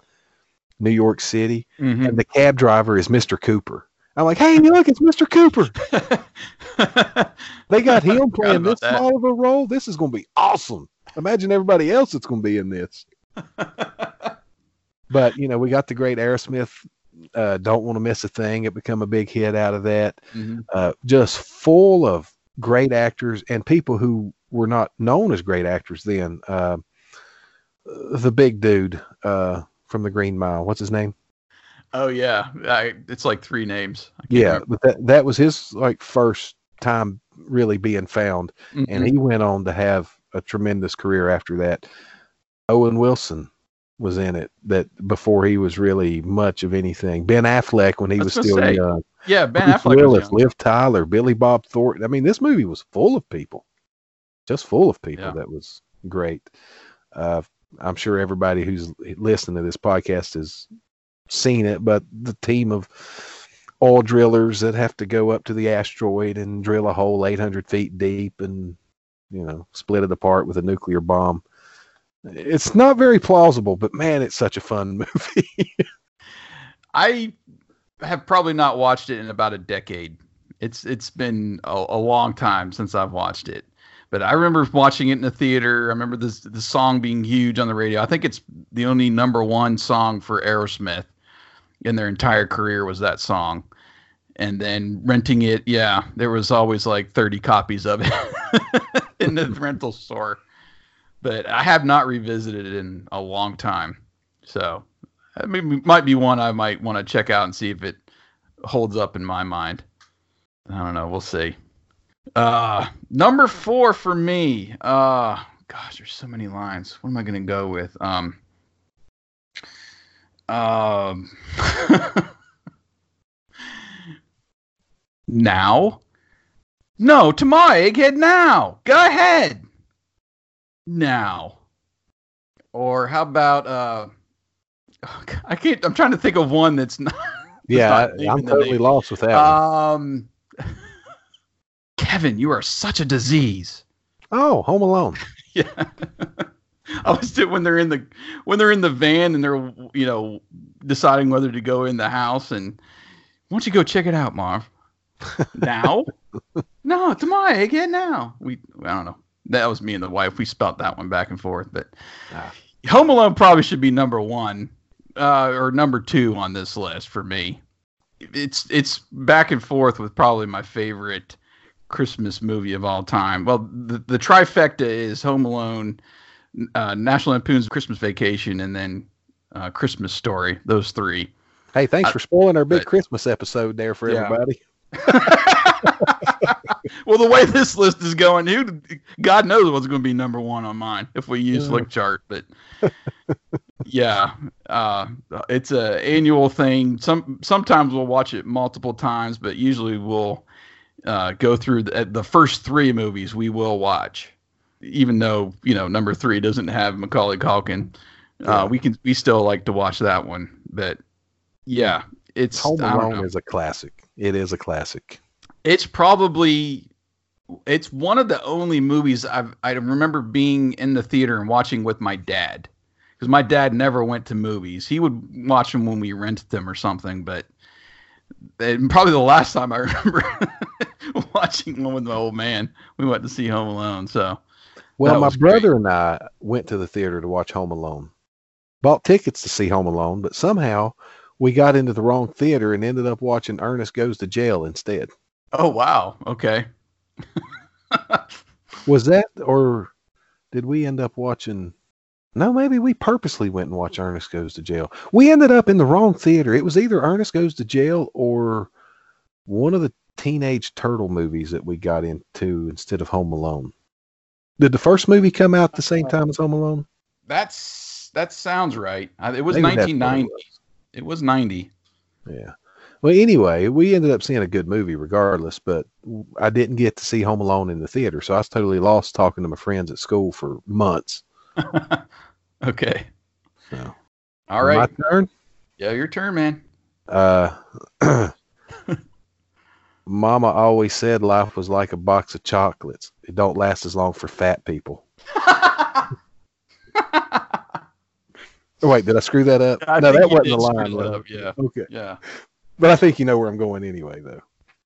New York City, Mhm. and the cab driver is Mr. Cooper. I'm like, hey, look, it's Mr. Cooper. They got him playing this that. small of a role. This is going to be awesome. Imagine everybody else that's going to be in this. But you know, we got the great Aerosmith. Uh, Don't want to miss a thing. It become a big hit out of that. Mhm. Uh, just full of great actors and people who were not known as great actors then. Uh, the big dude uh, from the Green Mile. What's his name? Oh yeah, I, it's like three names. Yeah, remember. but that that was his like first time really being found. and Mhm. he went on to have a tremendous career after that. Owen Wilson was in it that before he was really much of anything. Ben Affleck when he was still say, young. yeah, Ben Bruce Affleck. Willis, Liv Tyler, Billy Bob Thornton. I mean, this movie was full of people, just full of people. Yeah. That was great. Uh, I'm sure everybody who's listening to this podcast has seen it, but the team of oil drillers that have to go up to the asteroid and drill a hole 800 feet deep and you know split it apart with a nuclear bomb. It's not very plausible, but man, it's such a fun movie. I have probably not watched it in about a decade. It's it's been a, a long time since I've watched it. But I remember watching it in the theater. I remember this the song being huge on the radio. I think it's the only number one song for Aerosmith in their entire career was that song. And then renting it, yeah, there was always like 30 copies of it in the rental store. But I have not revisited it in a long time. So I mean, might be one I might want to check out and see if it holds up in my mind. I don't know. We'll see. Uh, number four for me. Uh, gosh, there's so many lines. What am I gonna go with? Um, um, now? No, to my egghead now. Go ahead. Now. Or how about uh? I can't. I'm trying to think of one that's not. yeah, not I, I'm totally name. lost with that. Um, Kevin, you are such a disease. Oh, Home Alone. Yeah. I was doing when they're in the when they're in the van and they're you know deciding whether to go in the house and why don't you go check it out, Marv? now? no, to my again now. We I don't know. That was me and the wife. We spelt that one back and forth, but Ah. Home Alone probably should be number one uh, or number two on this list for me. It's it's back and forth with probably my favorite Christmas movie of all time. Well, the, the trifecta is Home Alone, uh, National Lampoon's Christmas Vacation, and then uh, Christmas Story. Those three. Hey, thanks for spoiling our big but- Christmas episode there for Yeah. everybody. well, the way this list is going, who, God knows what's going to be number one on mine if we use Yeah. Flickchart. But yeah, uh, it's a annual thing. Some sometimes we'll watch it multiple times, but usually we'll uh, go through the, the first three movies we will watch, even though you know number three doesn't have Macaulay Culkin. Yeah. Uh, we can we still like to watch that one, but yeah, it's Home Alone is a classic. It is a classic. It's probably it's one of the only movies I've I remember being in the theater and watching with my dad because my dad never went to movies. He would watch them when we rented them or something, but and probably the last time I remember watching one with my old man, we went to see Home Alone. So Well, my was great. brother and I went to the theater to watch Home Alone. Bought tickets to see Home Alone, but somehow we got into the wrong theater and ended up watching Ernest Goes to Jail instead. Oh wow, okay. Was that or did we end up watching No, maybe we purposely went and watched Ernest Goes to Jail. We ended up in the wrong theater. It was either Ernest Goes to Jail or one of the teenage turtle movies that we got into instead of Home Alone. Did the first movie come out the same time as Home Alone? That's that sounds right. It was that's what it 1990. It was 90. Yeah. Well, anyway, we ended up seeing a good movie regardless, but I didn't get to see Home Alone in the theater, so I was totally lost talking to my friends at school for months. okay. So, All right. My turn. Yeah, your turn, man. Uh, Mama always said life was like a box of chocolates. It don't last as long for fat people. Oh, wait, did I screw that up? I no, that wasn't the line. that was it? up, Yeah. Okay, Yeah. But I think you know where I'm going anyway, though.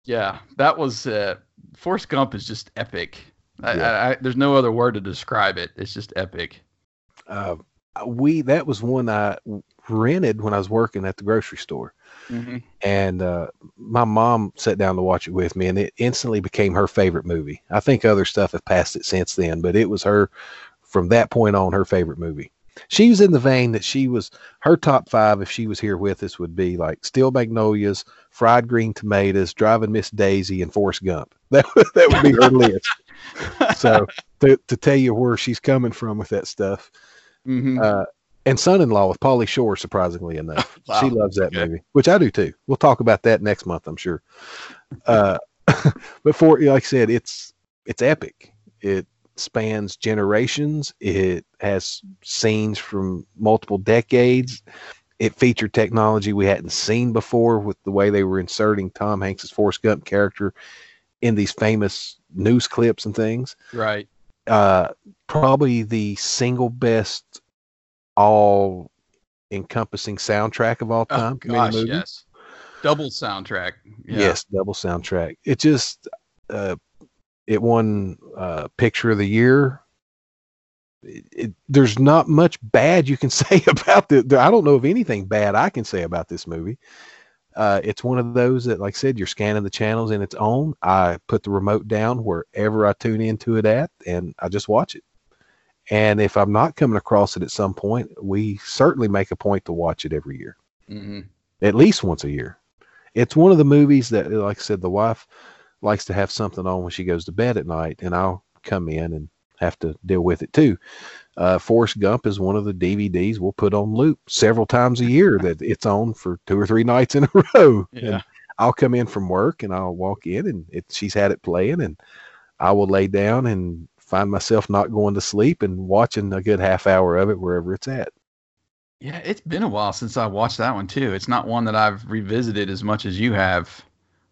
Yeah. That was uh Forrest Gump is just epic. I, Yeah. I, I, there's no other word to describe it. It's just epic. Uh, we that was one I rented when I was working at the grocery store. Mm-hmm. and uh, my mom sat down to watch it with me, and it instantly became her favorite movie. I think other stuff have passed it since then, but it was her from that point on her favorite movie. She was in the vein that she was her top five if she was here with us would be like Steel Magnolias, Fried Green Tomatoes, Driving Miss Daisy, and Forrest Gump. That would- that would be her list. So to to tell you where she's coming from with that stuff, hmm uh, and son-in-law with Pauly Shore, surprisingly enough, Wow. she loves that Okay. movie, which I do too. We'll talk about that next month, I'm sure. Uh, but for like I said, it's it's epic. It spans generations. It has scenes from multiple decades. It featured technology we hadn't seen before with the way they were inserting Tom Hanks's Forrest Gump character in these famous news clips and things Right. uh, probably the single best all encompassing soundtrack of all Oh time. any gosh, yes. Double soundtrack. Yeah. Yes, double soundtrack. It just uh, it won uh, picture of the year. It, it, there's not much bad you can say about the. I don't know of anything bad I can say about this movie. Uh, it's one of those that, like I said, you're scanning the channels in its own. I put the remote down wherever I tune into it at, and I just watch it. And if I'm not coming across it at some point, we certainly make a point to watch it every year mm-hmm. at least once a year. It's one of the movies that, like I said, the wife likes to have something on when she goes to bed at night, and I'll come in and have to deal with it too. Uh, Forrest Gump is one of the DVDs we'll put on loop several times a year that it's on for two or three nights in a row. Yeah. And I'll come in from work and I'll walk in and it, she's had it playing and I will lay down and find myself not going to sleep and watching a good half hour of it wherever it's at. Yeah, it's been a while since I watched that one too. It's not one that I've revisited as much as you have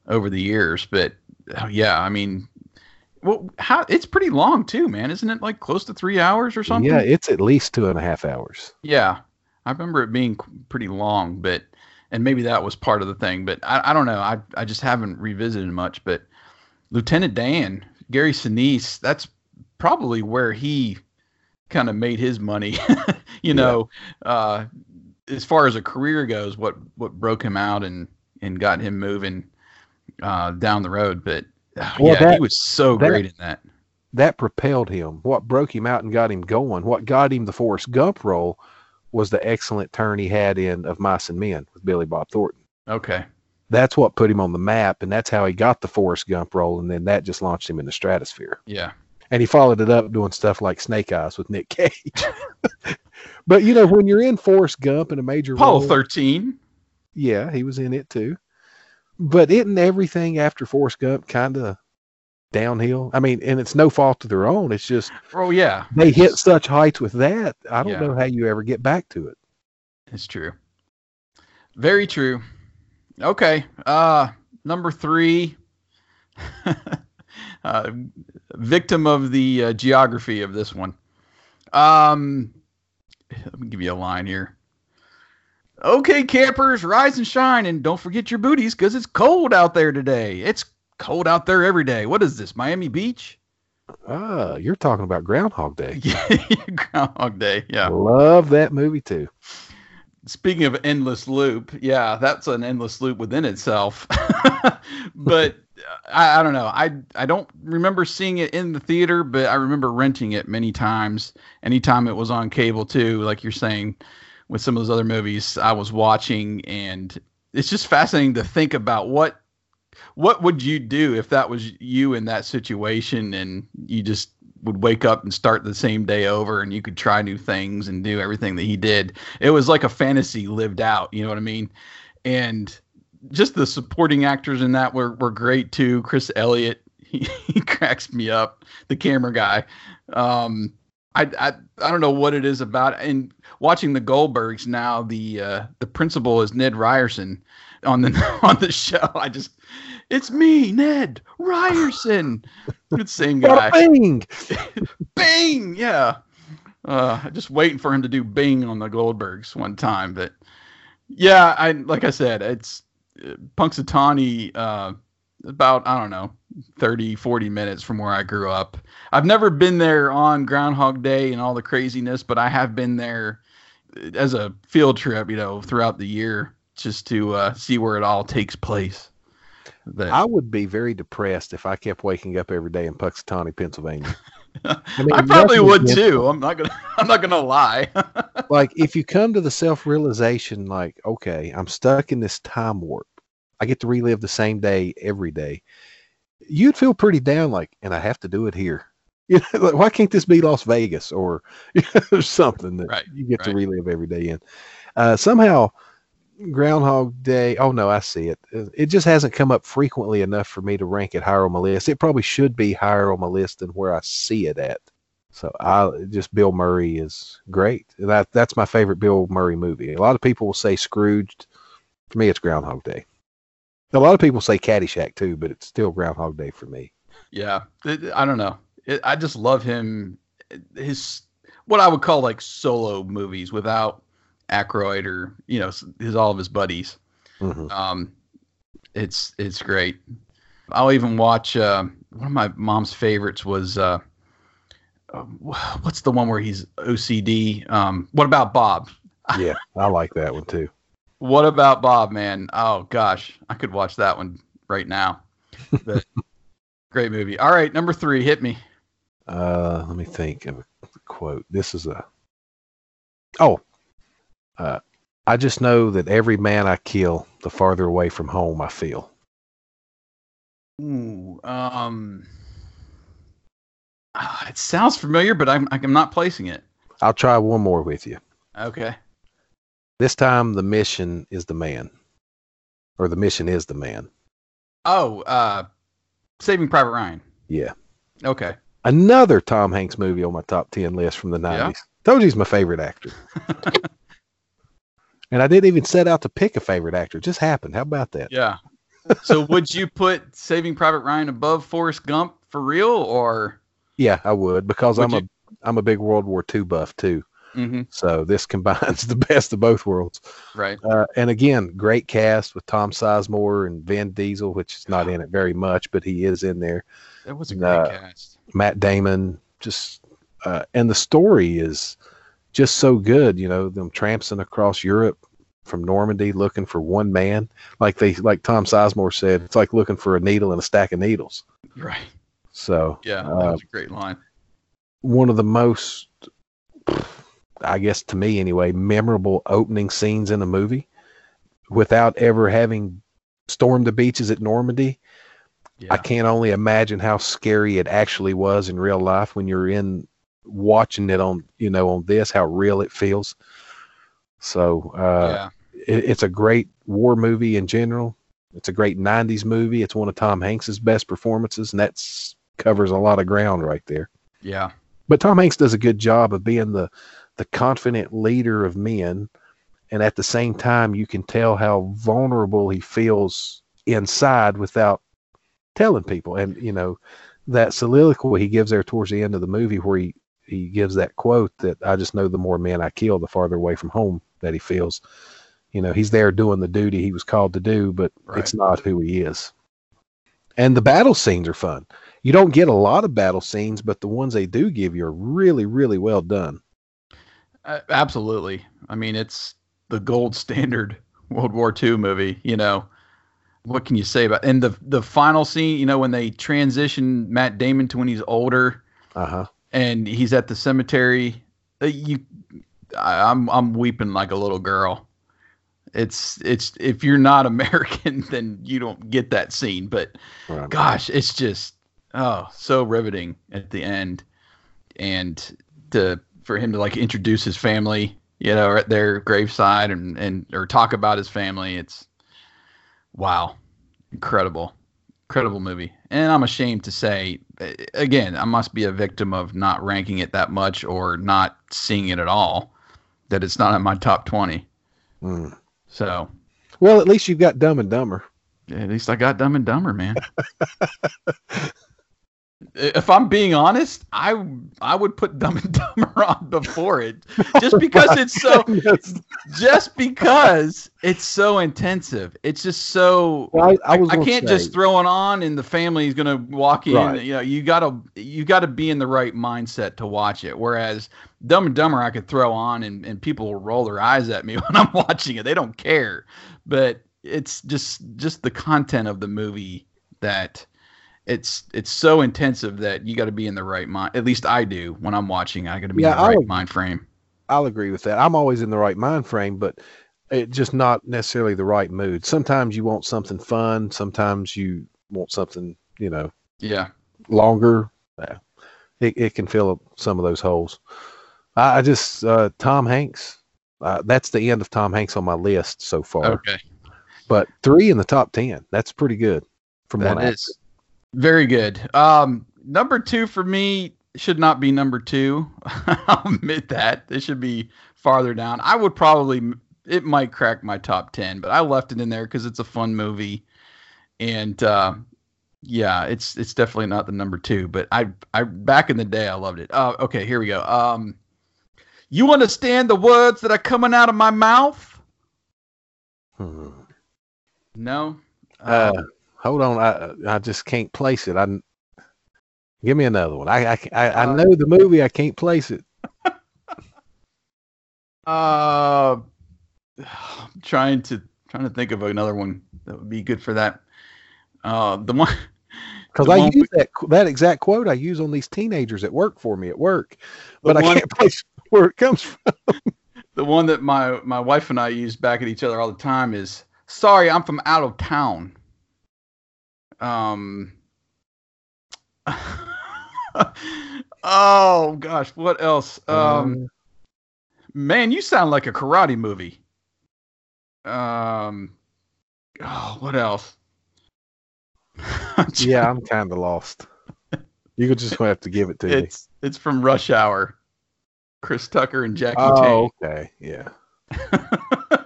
over the years, but yeah, I mean, well, how it's pretty long too, man, isn't it? Like close to three hours or something. Yeah, it's at least two and a half hours. Yeah, I remember it being pretty long, but and maybe that was part of the thing, but I, I don't know. I I just haven't revisited much. But Lieutenant Dan, Gary Sinise, that's probably where he kind of made his money. you know, uh, as far as a career goes, what what broke him out and and got him moving uh, down the road. But uh, Well, yeah, he was so that- great in that. that propelled him. What broke him out and got him going, what got him the Forrest Gump role was the excellent turn he had in Of Mice and Men with Billy Bob Thornton. Okay. that's what put him on the map, and that's how he got the Forrest Gump role, and then that just launched him in the stratosphere. Yeah. And he followed it up doing stuff like Snake Eyes with Nick Cage. but you know, when you're in Forrest Gump in a major Apollo role, 13. yeah, he was in it too. But isn't everything after Forrest Gump kind of downhill? I mean, and it's no fault of their own. It's just Oh, yeah. they hit such heights with that. I don't Yeah. know how you ever get back to it. It's true. Very true. Okay. Uh number three. uh, victim of the uh, geography of this one. Um let me give you a line here. Okay, campers, rise and shine and don't forget your booties because it's cold out there today. It's cold out there every day. What is this? Miami Beach? Ah, you're talking about Groundhog Day. Groundhog Day. Yeah. Love that movie too. Speaking of endless loop, yeah, that's an endless loop within itself. but I, I don't know. I I don't remember seeing it in the theater, but I remember renting it many times. Anytime it was on cable too, like you're saying, with some of those other movies I was watching, and it's just fascinating to think about what what would you do if that was you in that situation and you just would wake up and start the same day over and you could try new things and do everything that he did. It was like a fantasy lived out, you know what I mean? And just the supporting actors in that were, were great too. Chris Elliott, he, he cracks me up, the camera guy. Um, I, I I don't know what it is about and watching the Goldbergs now the uh, the principal is Ned Ryerson on the on the show I just it's me Ned Ryerson good same guy Bing! Bing, yeah. Uh, just waiting for him to do Bing on the Goldbergs one time, but yeah, I like I said, it's uh, Punxsutawney. Uh, about I don't know, 30, 40 minutes from where I grew up. I've never been there on Groundhog Day and all the craziness, but I have been there as a field trip, you know, throughout the year just to uh, see where it all takes place. But, I would be very depressed if I kept waking up every day in Punxsutawney, Pennsylvania. I, mean, probably would too. I'm not gonna. I'm not gonna lie. like if you come to the self-realization like okay i'm stuck in this time warp i get to relive the same day every day you'd feel pretty down like and i have to do it here you know like why can't this be las vegas or or something that Right, you get to relive every day in uh, somehow groundhog day oh no i see it Uh, it just hasn't come up frequently enough for me to rank it higher on my list it probably should be higher on my list than where i see it at so I just Bill Murray is great. That that's my favorite Bill Murray movie. A lot of people will say Scrooged. For me, it's Groundhog Day. A lot of people say Caddyshack too, but it's still Groundhog Day for me. Yeah, it, I don't know. It, I just love him. His what I would call like solo movies without Aykroyd or you know his all of his buddies. Mhm. Um, it's it's great. I'll even watch. Uh, one of my mom's favorites was uh, uh, what's the one where he's OCD? Um, what about Bob? Yeah, I like that one too. What about Bob, man? Oh gosh, I could watch that one right now. Great movie. All right, number three, hit me. Uh, let me think of a quote. This is a. Oh, uh, I just know that every man I kill, the farther away from home I feel. Ooh, um, ah, it sounds familiar, but I'm I'm not placing it. I'll try one more with you. Okay. This time, the mission is the man, or the mission is the man. Oh, uh, Saving Private Ryan. Yeah. Okay. Another Tom Hanks movie on my top 10 list from the 90s. Yeah. Told you he's my favorite actor. and I didn't even set out to pick a favorite actor. It just happened. How about that? Yeah. so would you put Saving Private Ryan above Forrest Gump for real, or? Yeah, I would because Would I'm you- a I'm a big World War II buff too. Hmm So this combines the best of both worlds. Right. Uh, and again, great cast with Tom Sizemore and Vin Diesel, which is not in it very much, but he is in there. That was a great Uh, cast. Matt Damon, just uh, and the story is just so good. You know, them tramping across Europe from Normandy looking for one man, like they like Tom Sizemore said, it's like looking for a needle in a stack of needles. Right. So Yeah, that uh, was a great line. one of the most, I guess to me anyway, memorable opening scenes in a movie, without ever having stormed the beaches at Normandy. Yeah. I can't only imagine how scary it actually was in real life when you're in watching it on you know on this how real it feels. So uh, yeah. it, it's a great war movie in general. It's a great '90s movie. It's one of Tom Hanks's best performances, and that's covers a lot of ground right there. Yeah. But Tom Hanks does a good job of being the the confident leader of men, and at the same time, you can tell how vulnerable he feels inside without telling people. And you know that soliloquy he gives there towards the end of the movie, where he he gives that quote that I just know the more men I kill, the farther away from home that he feels. You know, he's there doing the duty he was called to do, but Right. it's not who he is. And the battle scenes are fun. You don't get a lot of battle scenes, but the ones they do give you are really, really well done. Uh, absolutely. I mean, it's the gold standard World War II movie. You know, what can you say about? And the the final scene, you know, when they transition Matt Damon to when he's older Uh huh. and he's at the cemetery, uh, you, I, I'm I'm weeping like a little girl. It's it's if you're not American, then you don't get that scene. But Right. gosh, it's just oh so riveting at the end, and to for him to like introduce his family, you know, at their graveside and and or talk about his family, it's wow, incredible, incredible movie. And I'm ashamed to say, again, I must be a victim of not ranking it that much or not seeing it at all. That it's not in my top twenty. Mm. So Well, at least you've got Dumb and Dumber. at least I got Dumb and Dumber, man. if I'm being honest, I I would put Dumb and Dumber on before it, just because it's so just because it's so intensive. It's just so Well, I, I I, was. I gonna can't say, just throw it on and the family is gonna walk in. Right. You know, you gotta you gotta be in the right mindset to watch it. Whereas Dumb and Dumber, I could throw on and, and people will roll their eyes at me when I'm watching it. They don't care. But it's just just the content of the movie that it's it's so intensive that you got to be in the right mind. At least I do when I'm watching. I got to be Yeah, in the I right mind frame. I'll agree with that. I'm always in the right mind frame, but it just not necessarily the right mood. Sometimes you want something fun. Sometimes you want something, you know, Yeah. longer. Yeah. It, it can fill up some of those holes. I, I just uh, Tom Hanks. Uh, that's the end of Tom Hanks on my list so far. Okay. But three in the top ten. That's pretty good from That one is very good. Um, number two for me should not be number two. I'll admit that. It should be farther down. I would probably, it might crack my top 10, but I left it in there because it's a fun movie. And, uh, yeah, it's it's definitely not the number two, but I I back in the day I loved it. Uh, okay, here we go. Um, you understand the words that are coming out of my mouth? Hmm. No. Uh, Um, hold on, I I just can't place it. I give me another one. I I I, I Uh, know the movie. I can't place it. Uh, I'm trying to trying to think of another one that would be good for that. Uh, the one Because I one use that that exact quote I use on these teenagers at work for me at work, but I can't place where it comes from. the one that my my wife and I use back at each other all the time is sorry I'm from out of town. Um. oh gosh, what else? Um, man, you sound like a karate movie. Um. Oh, what else? yeah, I'm kind of lost. You could just have to give it to me. It's it's from Rush Hour. Chris Tucker and Jackie Oh, okay, yeah.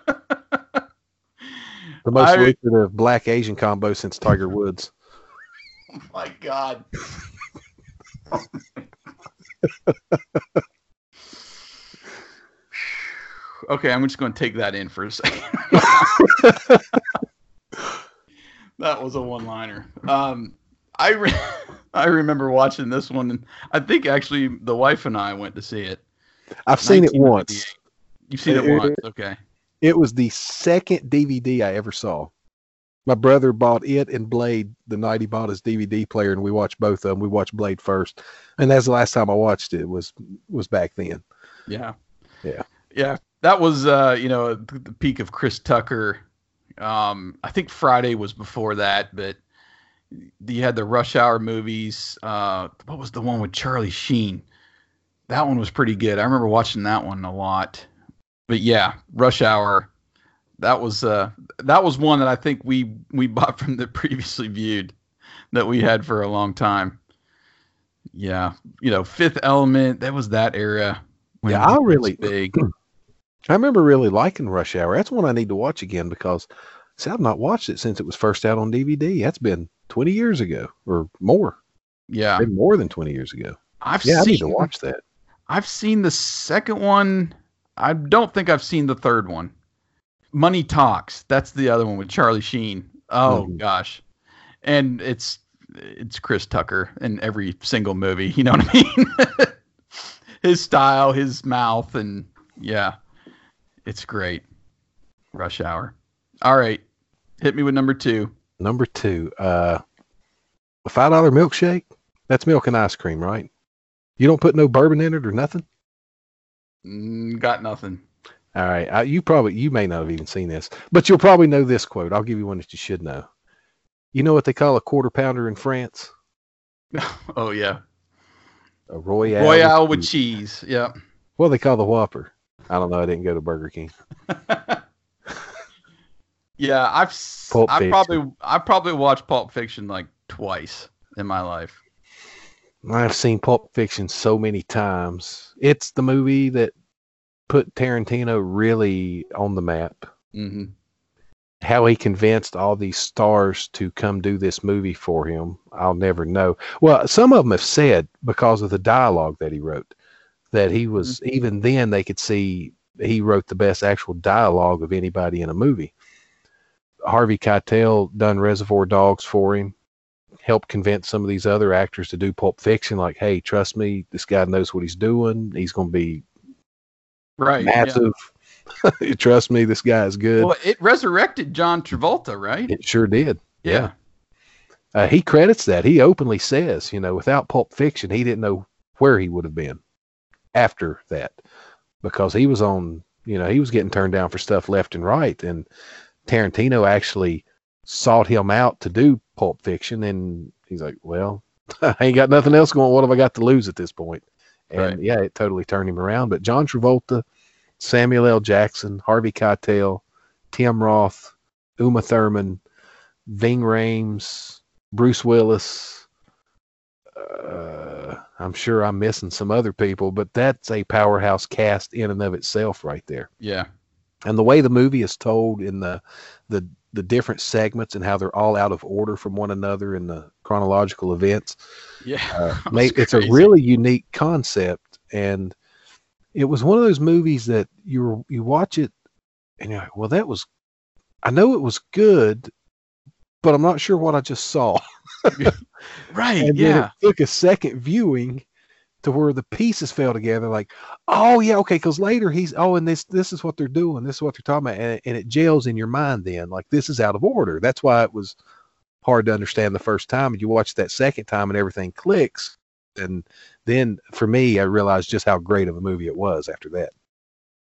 The most I- lucrative black Asian combo since Tiger Woods. oh my God. okay, I'm just going to take that in for a second. that was a one-liner. Um, I re- I remember watching this one, and I think actually the wife and I went to see it. I've seen it once. You've seen it Uh, once, okay? It was the second DVD I ever saw. My brother bought it and Blade the night he bought his DVD player, and we watched both of them. We watched Blade first, and that's the last time I watched it. Was was back then. Yeah. Yeah. Yeah. That was uh, you know, the, peak of Chris Tucker Um, I think Friday was before that, but you had the Rush Hour movies. Uh, what was the one with Charlie Sheen? That one was pretty good. I remember watching that one a lot. But yeah, Rush Hour. That was uh, that was one that I think we we bought from the previously viewed that we had for a long time. Yeah, you know, Fifth Element. That was that era. Yeah, I really big. I remember really liking Rush Hour. That's one I need to watch again because see, I've not watched it since it was first out on DVD. That's been 20 years ago or more. Yeah, Been more than 20 years ago. I've Yeah, I seen need to watch that. I've seen the second one. I don't think I've seen the third one. Money Talks. That's the other one with Charlie Sheen. Oh Mhm. gosh, and it's it's Chris Tucker in every single movie. You know what I mean? his style, his mouth, and yeah, it's great. Rush Hour. All right, hit me with number two. Number two, uh, a five dollar milkshake. That's milk and ice cream, right? You don't put no bourbon in it or nothing. Mm, got nothing. All right, uh, you probably you may not have even seen this, but you'll probably know this quote. I'll give you one that you should know. You know what they call a quarter pounder in France? oh yeah, A royale. Royale with cheese. cheese. Yeah. Do they call the Whopper? I don't know. I didn't go to Burger King. Yeah, I've Pulp I Fiction. probably I probably watched Pulp Fiction like twice in my life. I've seen Pulp Fiction so many times. It's the movie that put Tarantino really on the map. hmm How he convinced all these stars to come do this movie for him, I'll never know. Well, some of them have said because of the dialogue that he wrote that he was even then they could see he wrote the best actual dialogue of anybody in a movie. Harvey Keitel done Reservoir Dogs for him, helped convince some of these other actors to do Pulp Fiction. Like, hey, trust me, this guy knows what he's doing. He's going to be Right. yeah. massive. trust me, this guy is good. Well, it resurrected John Travolta, right? It sure did. yeah. Uh, he credits that. He openly says, you know, without Pulp Fiction, he didn't know where he would have been after that because he was on, you know, he was getting turned down for stuff left and right. And Tarantino actually sought him out to do Pulp Fiction. And he's like, well, I ain't got nothing else going. What have I got to lose at this point? And Right. yeah, it totally turned him around. But John Travolta, Samuel L. Jackson, Harvey Keitel, Tim Roth, Uma Thurman, Ving Rhames, Bruce Willis. Uh, I'm sure I'm missing some other people, but that's a powerhouse cast in and of itself, right there. Yeah. And the way the movie is told in the the the different segments and how they're all out of order from one another in the chronological events, Yeah. uh, it's a really unique concept, and it was one of those movies that you were, you watch it, and you're like, well, that was, I know it was good, but I'm not sure what I just saw. right. and then yeah. it took a second viewing to where the pieces fell together. Like, oh yeah, okay, because later he's oh, and this this is what they're doing, this is what they're talking about, and, and it gels in your mind. Then like this is out of order. That's why it was hard to understand the first time. And you watch that second time, and everything clicks. And then for me, I realized just how great of a movie it was after that.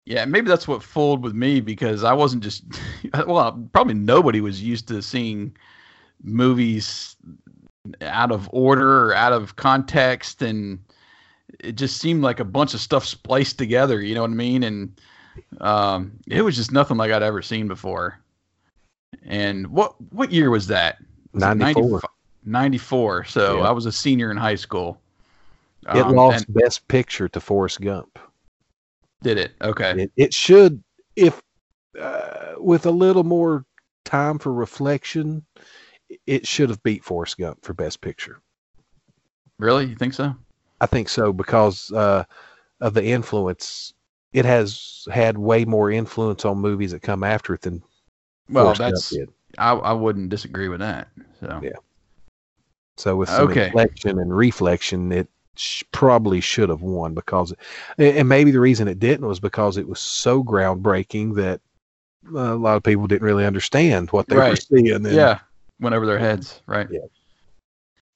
Yeah, maybe that's what fooled with me because I wasn't just well, probably nobody was used to seeing movies out of order or out of context and it just seemed like a bunch of stuff spliced together, you know what I mean? And um it was just nothing like I'd ever seen before. And what what year was that? Was 94. 94. So Yeah. I was a senior in high school. It Um, lost and- Best Picture to Forrest Gump. did it? Okay. It, it should, if uh, with a little more time for reflection, it should have beat Forrest Gump for Best Picture. Really? You think so? I think so because uh, of the influence. It has had way more influence on movies that come after it than Well, that's did. I, I wouldn't disagree with that. So Yeah. So with some Okay. inflection and reflection, it sh- probably should have won because, and and maybe the reason it didn't was because it was so groundbreaking that uh, a lot of people didn't really understand what they were seeing. And yeah, went over their heads, right? Yeah.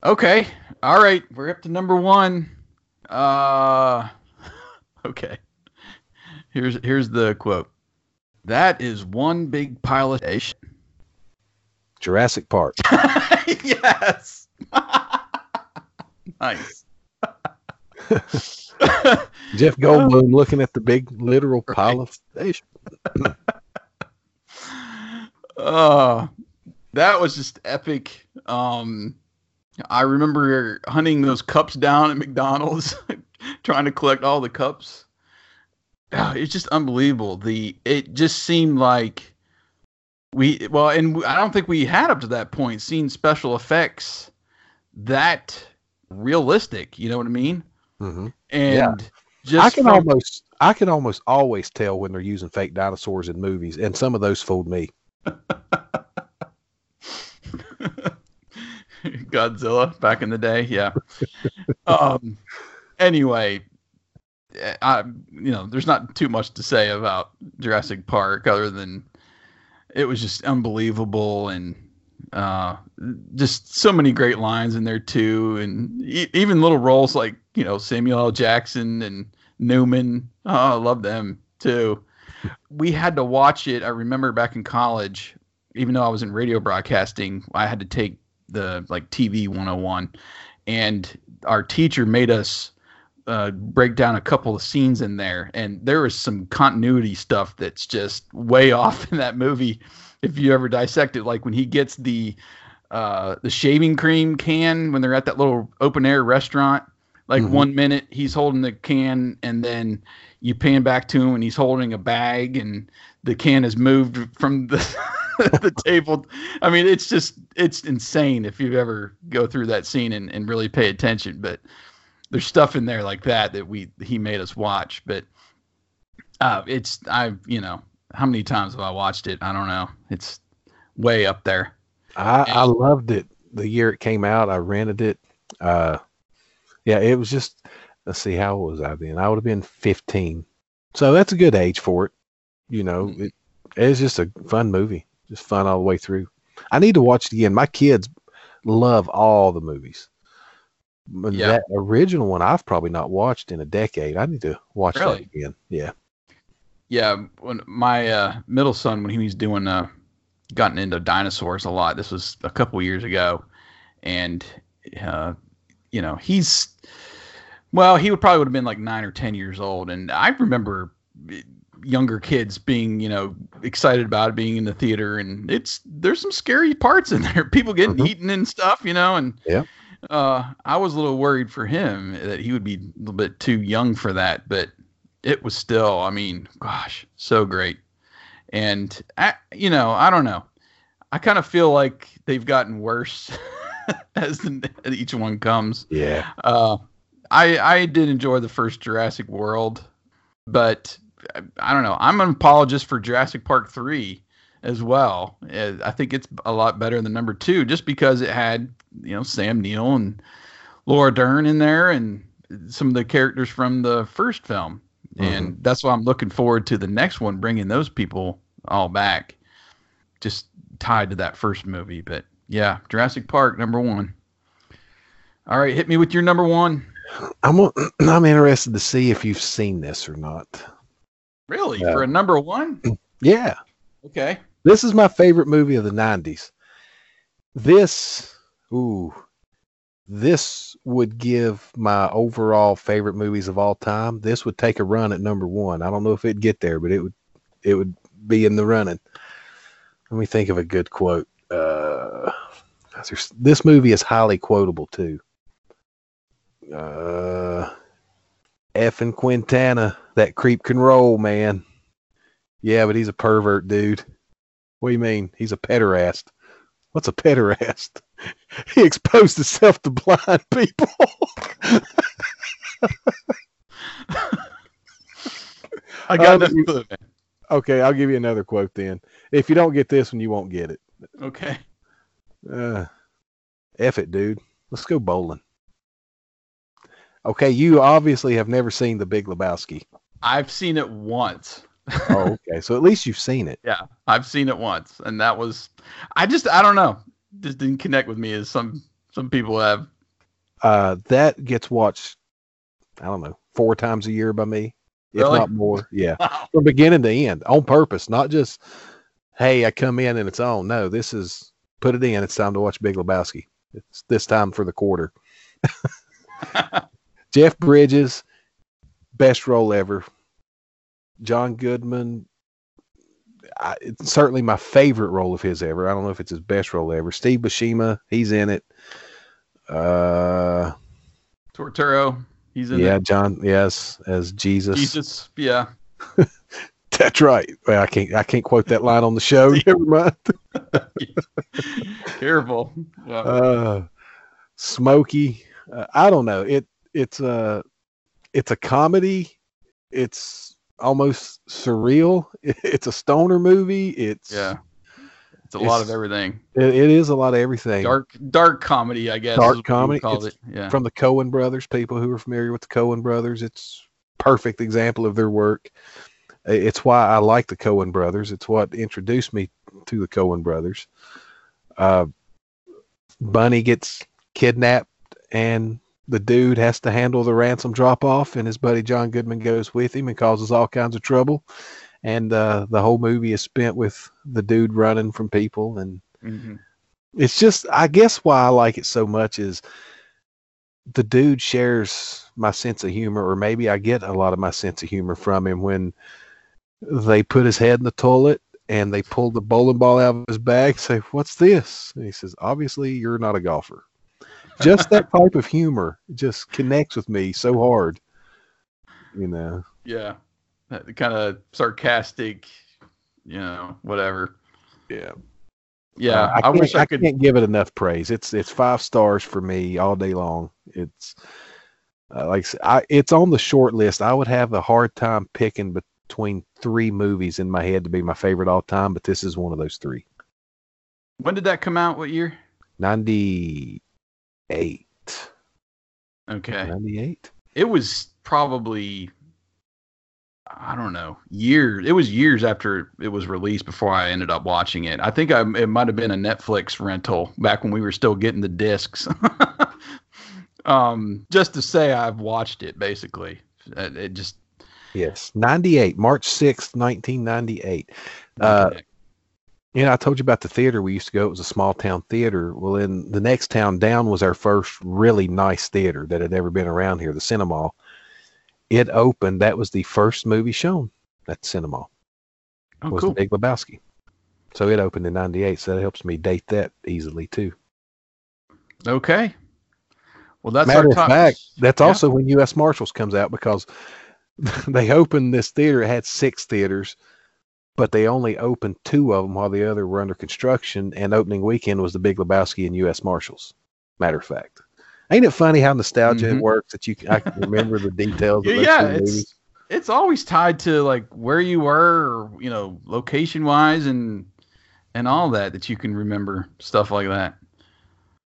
Okay. All right. We're up to number one. Uh, okay. Here's here's the quote. That is one big pile of ish. Jurassic Park. yes. nice. Jeff Goldblum looking at the big literal pile of station. uh, that was just epic. Um, I remember hunting those cups down at McDonald's, trying to collect all the cups. Ah, it's just unbelievable. The it just seemed like we well, and I don't think we had up to that point seen special effects that realistic. You know what I mean? Mm-hmm. And Yeah. just I can from- almost I can almost always tell when they're using fake dinosaurs in movies, and some of those fooled me. Godzilla back in the day, yeah. um. Anyway, eh, I you know, there's not too much to say about Jurassic Park other than it was just unbelievable and uh just so many great lines in there too and e- even little roles like you know Samuel L. Jackson and Newman oh I love them too we had to watch it I remember back in college even though I was in radio broadcasting I had to take the like TV 101 and our teacher made us uh, break down a couple of scenes in there. And there is some continuity stuff that's just way off in that movie if you ever dissect it. Like when he gets the uh the shaving cream can when they're at that little open air restaurant like Mhm. one minute he's holding the can and then you pan back to him and he's holding a bag and the can has moved from the the table i mean it's just it's insane if you ever go through that scene and, and really pay attention but there's stuff in there like that that we he made us watch but uh it's i you know how many times have i watched it i don't know it's way up there I, I loved it the year it came out. I rented it. Uh, yeah, it was just. Let's see, how old was I then? I would have been 15. So that's a good age for it. You know, Mhm. it, it's just a fun movie, just fun all the way through. I need to watch it again. My kids love all the movies. Yeah. That original one I've probably not watched in a decade. I need to watch Really? that again. Yeah. yeah when my uh middle son when he was doing uh gotten into dinosaurs a lot this was a couple years ago and uh you know he's well he would probably would have been like nine or ten years old and i remember younger kids being you know excited about it being in the theater and it's there's some scary parts in there people getting Mhm. eaten and stuff you know and Yeah. uh i was a little worried for him that he would be a little bit too young for that but it was still i mean gosh so great and I, you know i don't know i kind of feel like they've gotten worse as the, each one comes Yeah. uh, I I did enjoy the first Jurassic World, but I, don't know. I'm an apologist for Jurassic Park three as well. Uh, I think it's a lot better than number two, just because it had you know Sam Neill and Laura Dern in there and some of the characters from the first film, and that's why I'm looking forward to the next one, bringing those people all back, just tied to that first movie. But yeah, Jurassic Park number one. All right, hit me with your number one. I'm I'm interested to see if you've seen this or not. Really? Yeah. For a number one? Yeah. Okay. This is my favorite movie of the 90s. This, ooh, this would give my overall favorite movies of all time. This would take a run at number one. I don't know if it'd get there, but it would, it would be in the running. Let me think of a good quote. Uh, this movie is highly quotable too. Uh, F and Quintana, that creep can roll, man. Yeah, but he's a pervert, dude. What do you mean? He's a pederast. What's a pederast? He exposed himself to blind people. I got Uh, you- okay, I'll give you another quote then. If you don't get this one, you won't get it. Okay. Uh, F it, dude. Let's go bowling. Okay, you obviously have never seen The Big Lebowski. I've seen it once. Oh, okay. So at least you've seen it. Yeah, I've seen it once, and that was, I just, I don't know, just didn't connect with me as some some people have. Uh, that gets watched, I don't know, four times a year by me, if Really? not more. Yeah. From beginning to end on purpose, not just hey, I come in and it's on. No, this is put it in. It's time to watch Big Lebowski. It's this time for the quarter. Jeff Bridges, best role ever. John Goodman, I, it's certainly my favorite role of his ever. I don't know if it's his best role ever. Steve Buscemi, he's in it. Uh, Turturro, he's in yeah, it. Yeah, John, yes, as Jesus. Jesus, yeah. That's right. Well, I can't. I can't quote that line on the show. Never mind. Careful. Yeah. Uh, Smokey. Uh, I don't know. It. It's a. It's a comedy. It's almost surreal. It's a stoner movie. It's yeah. It's a lot of everything. It, it is a lot of everything. Dark dark comedy, I guess. Dark is what you comedy, it. it's Yeah. from the Coen brothers. People who are familiar with the Coen brothers, it's perfect example of their work. It's why I like the Coen brothers. It's what introduced me to the Coen brothers. Uh, Bunny gets kidnapped, and the dude has to handle the ransom drop off, and his buddy John Goodman goes with him and causes all kinds of trouble. And uh, the whole movie is spent with the dude running from people and Mhm. it's just i guess why i like it so much is the dude shares my sense of humor or maybe i get a lot of my sense of humor from him when they put his head in the toilet and they pull the bowling ball out of his bag say what's this and he says obviously you're not a golfer just that type of humor just connects with me so hard you know Yeah. That kind of sarcastic, you know, whatever. yeah Yeah. Uh, I, I, wish I could can't give it enough praise. It's it's five stars for me all day long. It's uh, like I I, it's on the short list. I would have a hard time picking between three movies in my head to be my favorite all time, but this is one of those three. when did that come out? What year? Ninety eight. Okay. Ninety eight. It was probably I don't know, years. It was years after it was released before I ended up watching it. I think I, it might have been a Netflix rental back when we were still getting the discs. um, just to say I've watched it, basically. It, it just Yes, ninety eight. March sixth, nineteen ninety eight. Uh, You know, I told you about the theater we used to go. It was a small town theater. Well, in the next town down was our first really nice theater that had ever been around here, the Cinema. It opened. That was the first movie shown at Cinema. oh, was cool. The Big Lebowski. So it opened in '98. So that helps me date that easily too. Okay. Well, that's Matter our of top. fact, that's yeah. also when U.S. Marshals comes out because they opened this theater. It had six theaters, but they only opened two of them while the other were under construction. And opening weekend was the Big Lebowski and U.S. Marshals. Matter of fact, ain't it funny how nostalgia Mhm. works that you can, I can remember the details of Yeah, it's movies? it's always tied to like where you were, or you know, location wise, and and all that that you can remember stuff like that.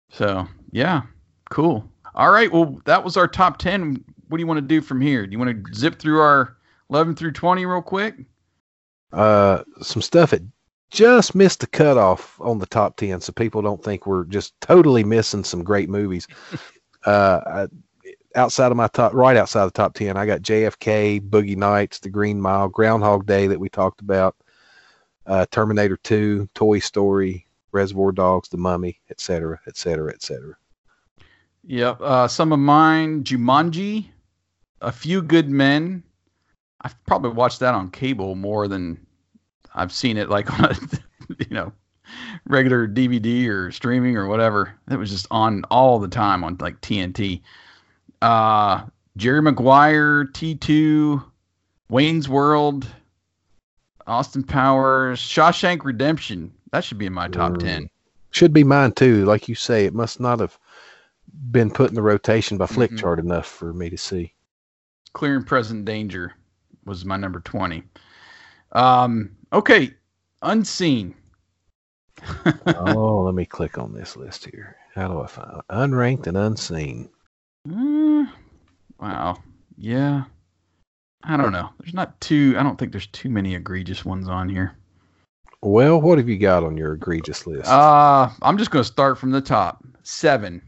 So yeah, cool. All right, well that was our top ten. What do you want to do from here? Do you want to zip through our eleven through twenty real quick? Uh, some stuff that just missed the cutoff on the top 10 so people don't think we're just totally missing some great movies uh, outside of my top right outside the top 10 i got jfk boogie nights the green mile groundhog day that we talked about uh, terminator 2 toy story reservoir dogs the mummy etc etc etc Yep. Uh, some of mine, Jumanji, A Few Good Men. I've probably watched that on cable more than I've seen it like on a, you know, regular DVD or streaming or whatever. It was just on all the time on like TNT. Uh, Jerry Maguire, T2, Wayne's World, Austin Powers, Shawshank Redemption. That should be in my top Mm. 10. should be mine too like you say it must not have been put in the rotation by flick Mhm. chart enough for me to see Clear and Present Danger was my number 20. Um, okay, Unseen. oh, let me click on this list here. How do I find it? Unranked and unseen. Uh, wow. Yeah. I don't know. There's not too, I don't think there's too many egregious ones on here. Well, what have you got on your egregious list? Uh, I'm just going to start from the top. Seven.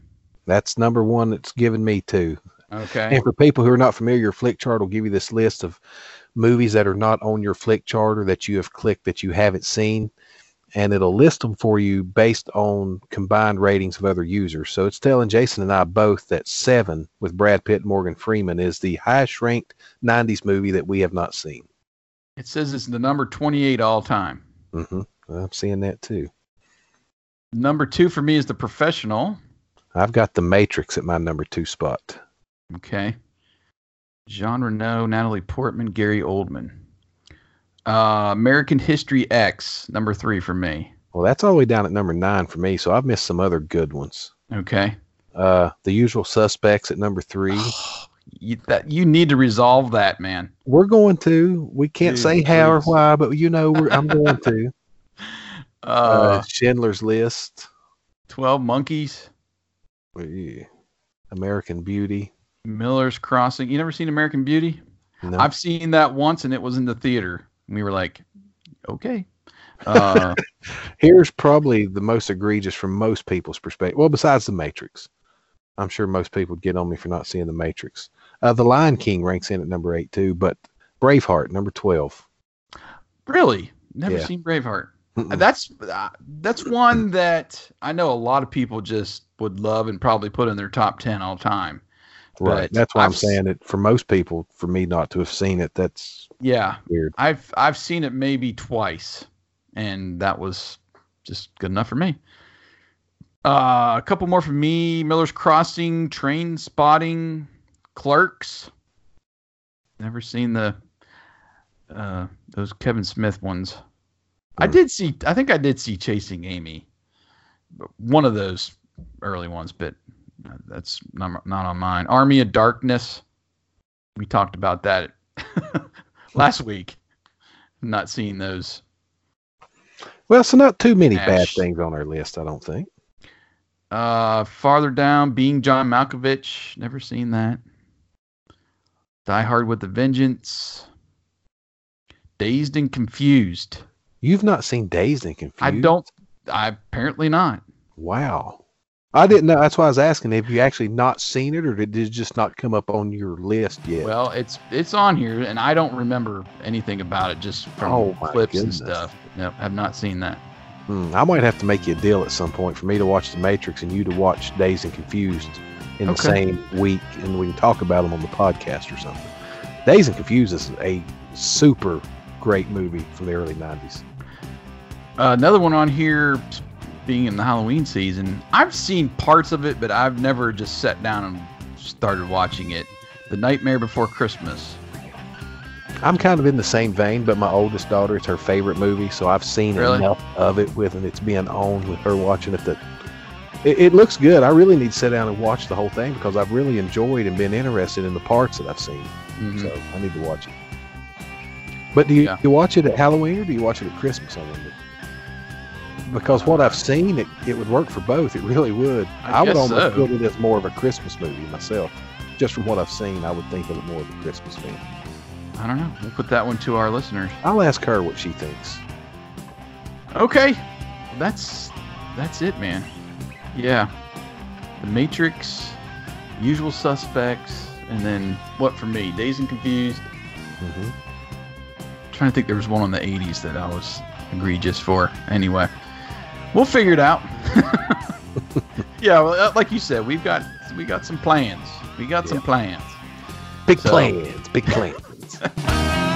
That's number one that's given me two. Okay. And for people who are not familiar, your flick chart will give you this list of movies that are not on your flick chart or that you have clicked that you haven't seen. and it'll list them for you based on combined ratings of other users. So it's telling Jason and I both that Seven with Brad Pitt and Morgan Freeman is the highest ranked 90s movie that we have not seen. It says it's the number 28 all time. Mm-hmm. I'm seeing that too. Number two for me is The Professional. I've got The Matrix at my number two spot. Okay. Jean Reno, Natalie Portman, Gary Oldman. Uh, American History X, number three for me. Well, that's all the way down at number nine for me, so I've missed some other good ones. Okay. Uh, the Usual Suspects at number three. You, that you need to resolve that, man. We're going to. We can't Dude, say how or why, but you know we're, I'm going to. Uh, Uh, Schindler's List. 12 Monkeys, Yeah. American Beauty. Miller's Crossing. You never seen American Beauty? No. I've seen that once and it was in the theater. We were like, okay. Uh, Here's probably the most egregious from most people's perspective. Well, besides The Matrix. I'm sure most people would get on me for not seeing The Matrix. Uh, the Lion King ranks in at number eight, too, but Braveheart, number 12. really? Never Yeah. seen Braveheart. Mm-mm. That's uh, that's one that I know a lot of people just would love and probably put in their top 10 all time. Right. but That's why I'm I've saying it. For most people, for me not to have seen it, that's Yeah, weird. I've I've seen it maybe twice, and that was just good enough for me. Uh, a couple more for me: Miller's Crossing, Trainspotting, Clerks. Never seen the uh, those Kevin Smith ones. I Hmm. did see. I think I did see Chasing Amy, one of those early ones, but that's not not on mine. Army of Darkness. We talked about that last week. Not seeing those. Well, so not too many bad things on our list, I don't think. Uh, farther down, being John Malkovich. Never seen that. Die Hard with a Vengeance. Dazed and Confused. You've not seen Dazed and Confused? I don't. I apparently not. Wow. I didn't know. That's why I was asking. Have you actually not seen it, or did it just not come up on your list yet? Well, it's it's on here, and I don't remember anything about it just from Oh, clips goodness. and stuff. Nope, have not seen that. Hmm, I might have to make you a deal at some point for me to watch The Matrix and you to watch Dazed and Confused in the same week, and we can talk about them on the podcast or something. Dazed and Confused is a super great movie from the early '90s. Uh, another one on here, being in the Halloween season. I've seen parts of it, but I've never just sat down and started watching it. The Nightmare Before Christmas. I'm kind of in the same vein, but my oldest daughter, it's her favorite movie, so I've seen Really? enough of it with, and it's being on with her watching it. That it, it looks good. I really need to sit down and watch the whole thing because I've really enjoyed and been interested in the parts that I've seen. Mhm. So I need to watch it. But do you, Yeah. you watch it at Halloween or do you watch it at Christmas? I wonder. Because what I've seen, it, it would work for both. It really would. I I, would almost so. put it as more of a Christmas movie myself. Just from what I've seen, I would think of it more of a Christmas film. I don't know. We'll put that one to our listeners. I'll ask her what she thinks. Okay, that's that's it, man. Yeah, The Matrix, Usual Suspects, and then what for me? Dazed and Confused. hmm trying to think there was one on the 80s that I was egregious for. Anyway, We'll figure it out. yeah, well, uh, like you said, we've got we got some plans. We got yeah. some plans. Big so. plans. Big plans.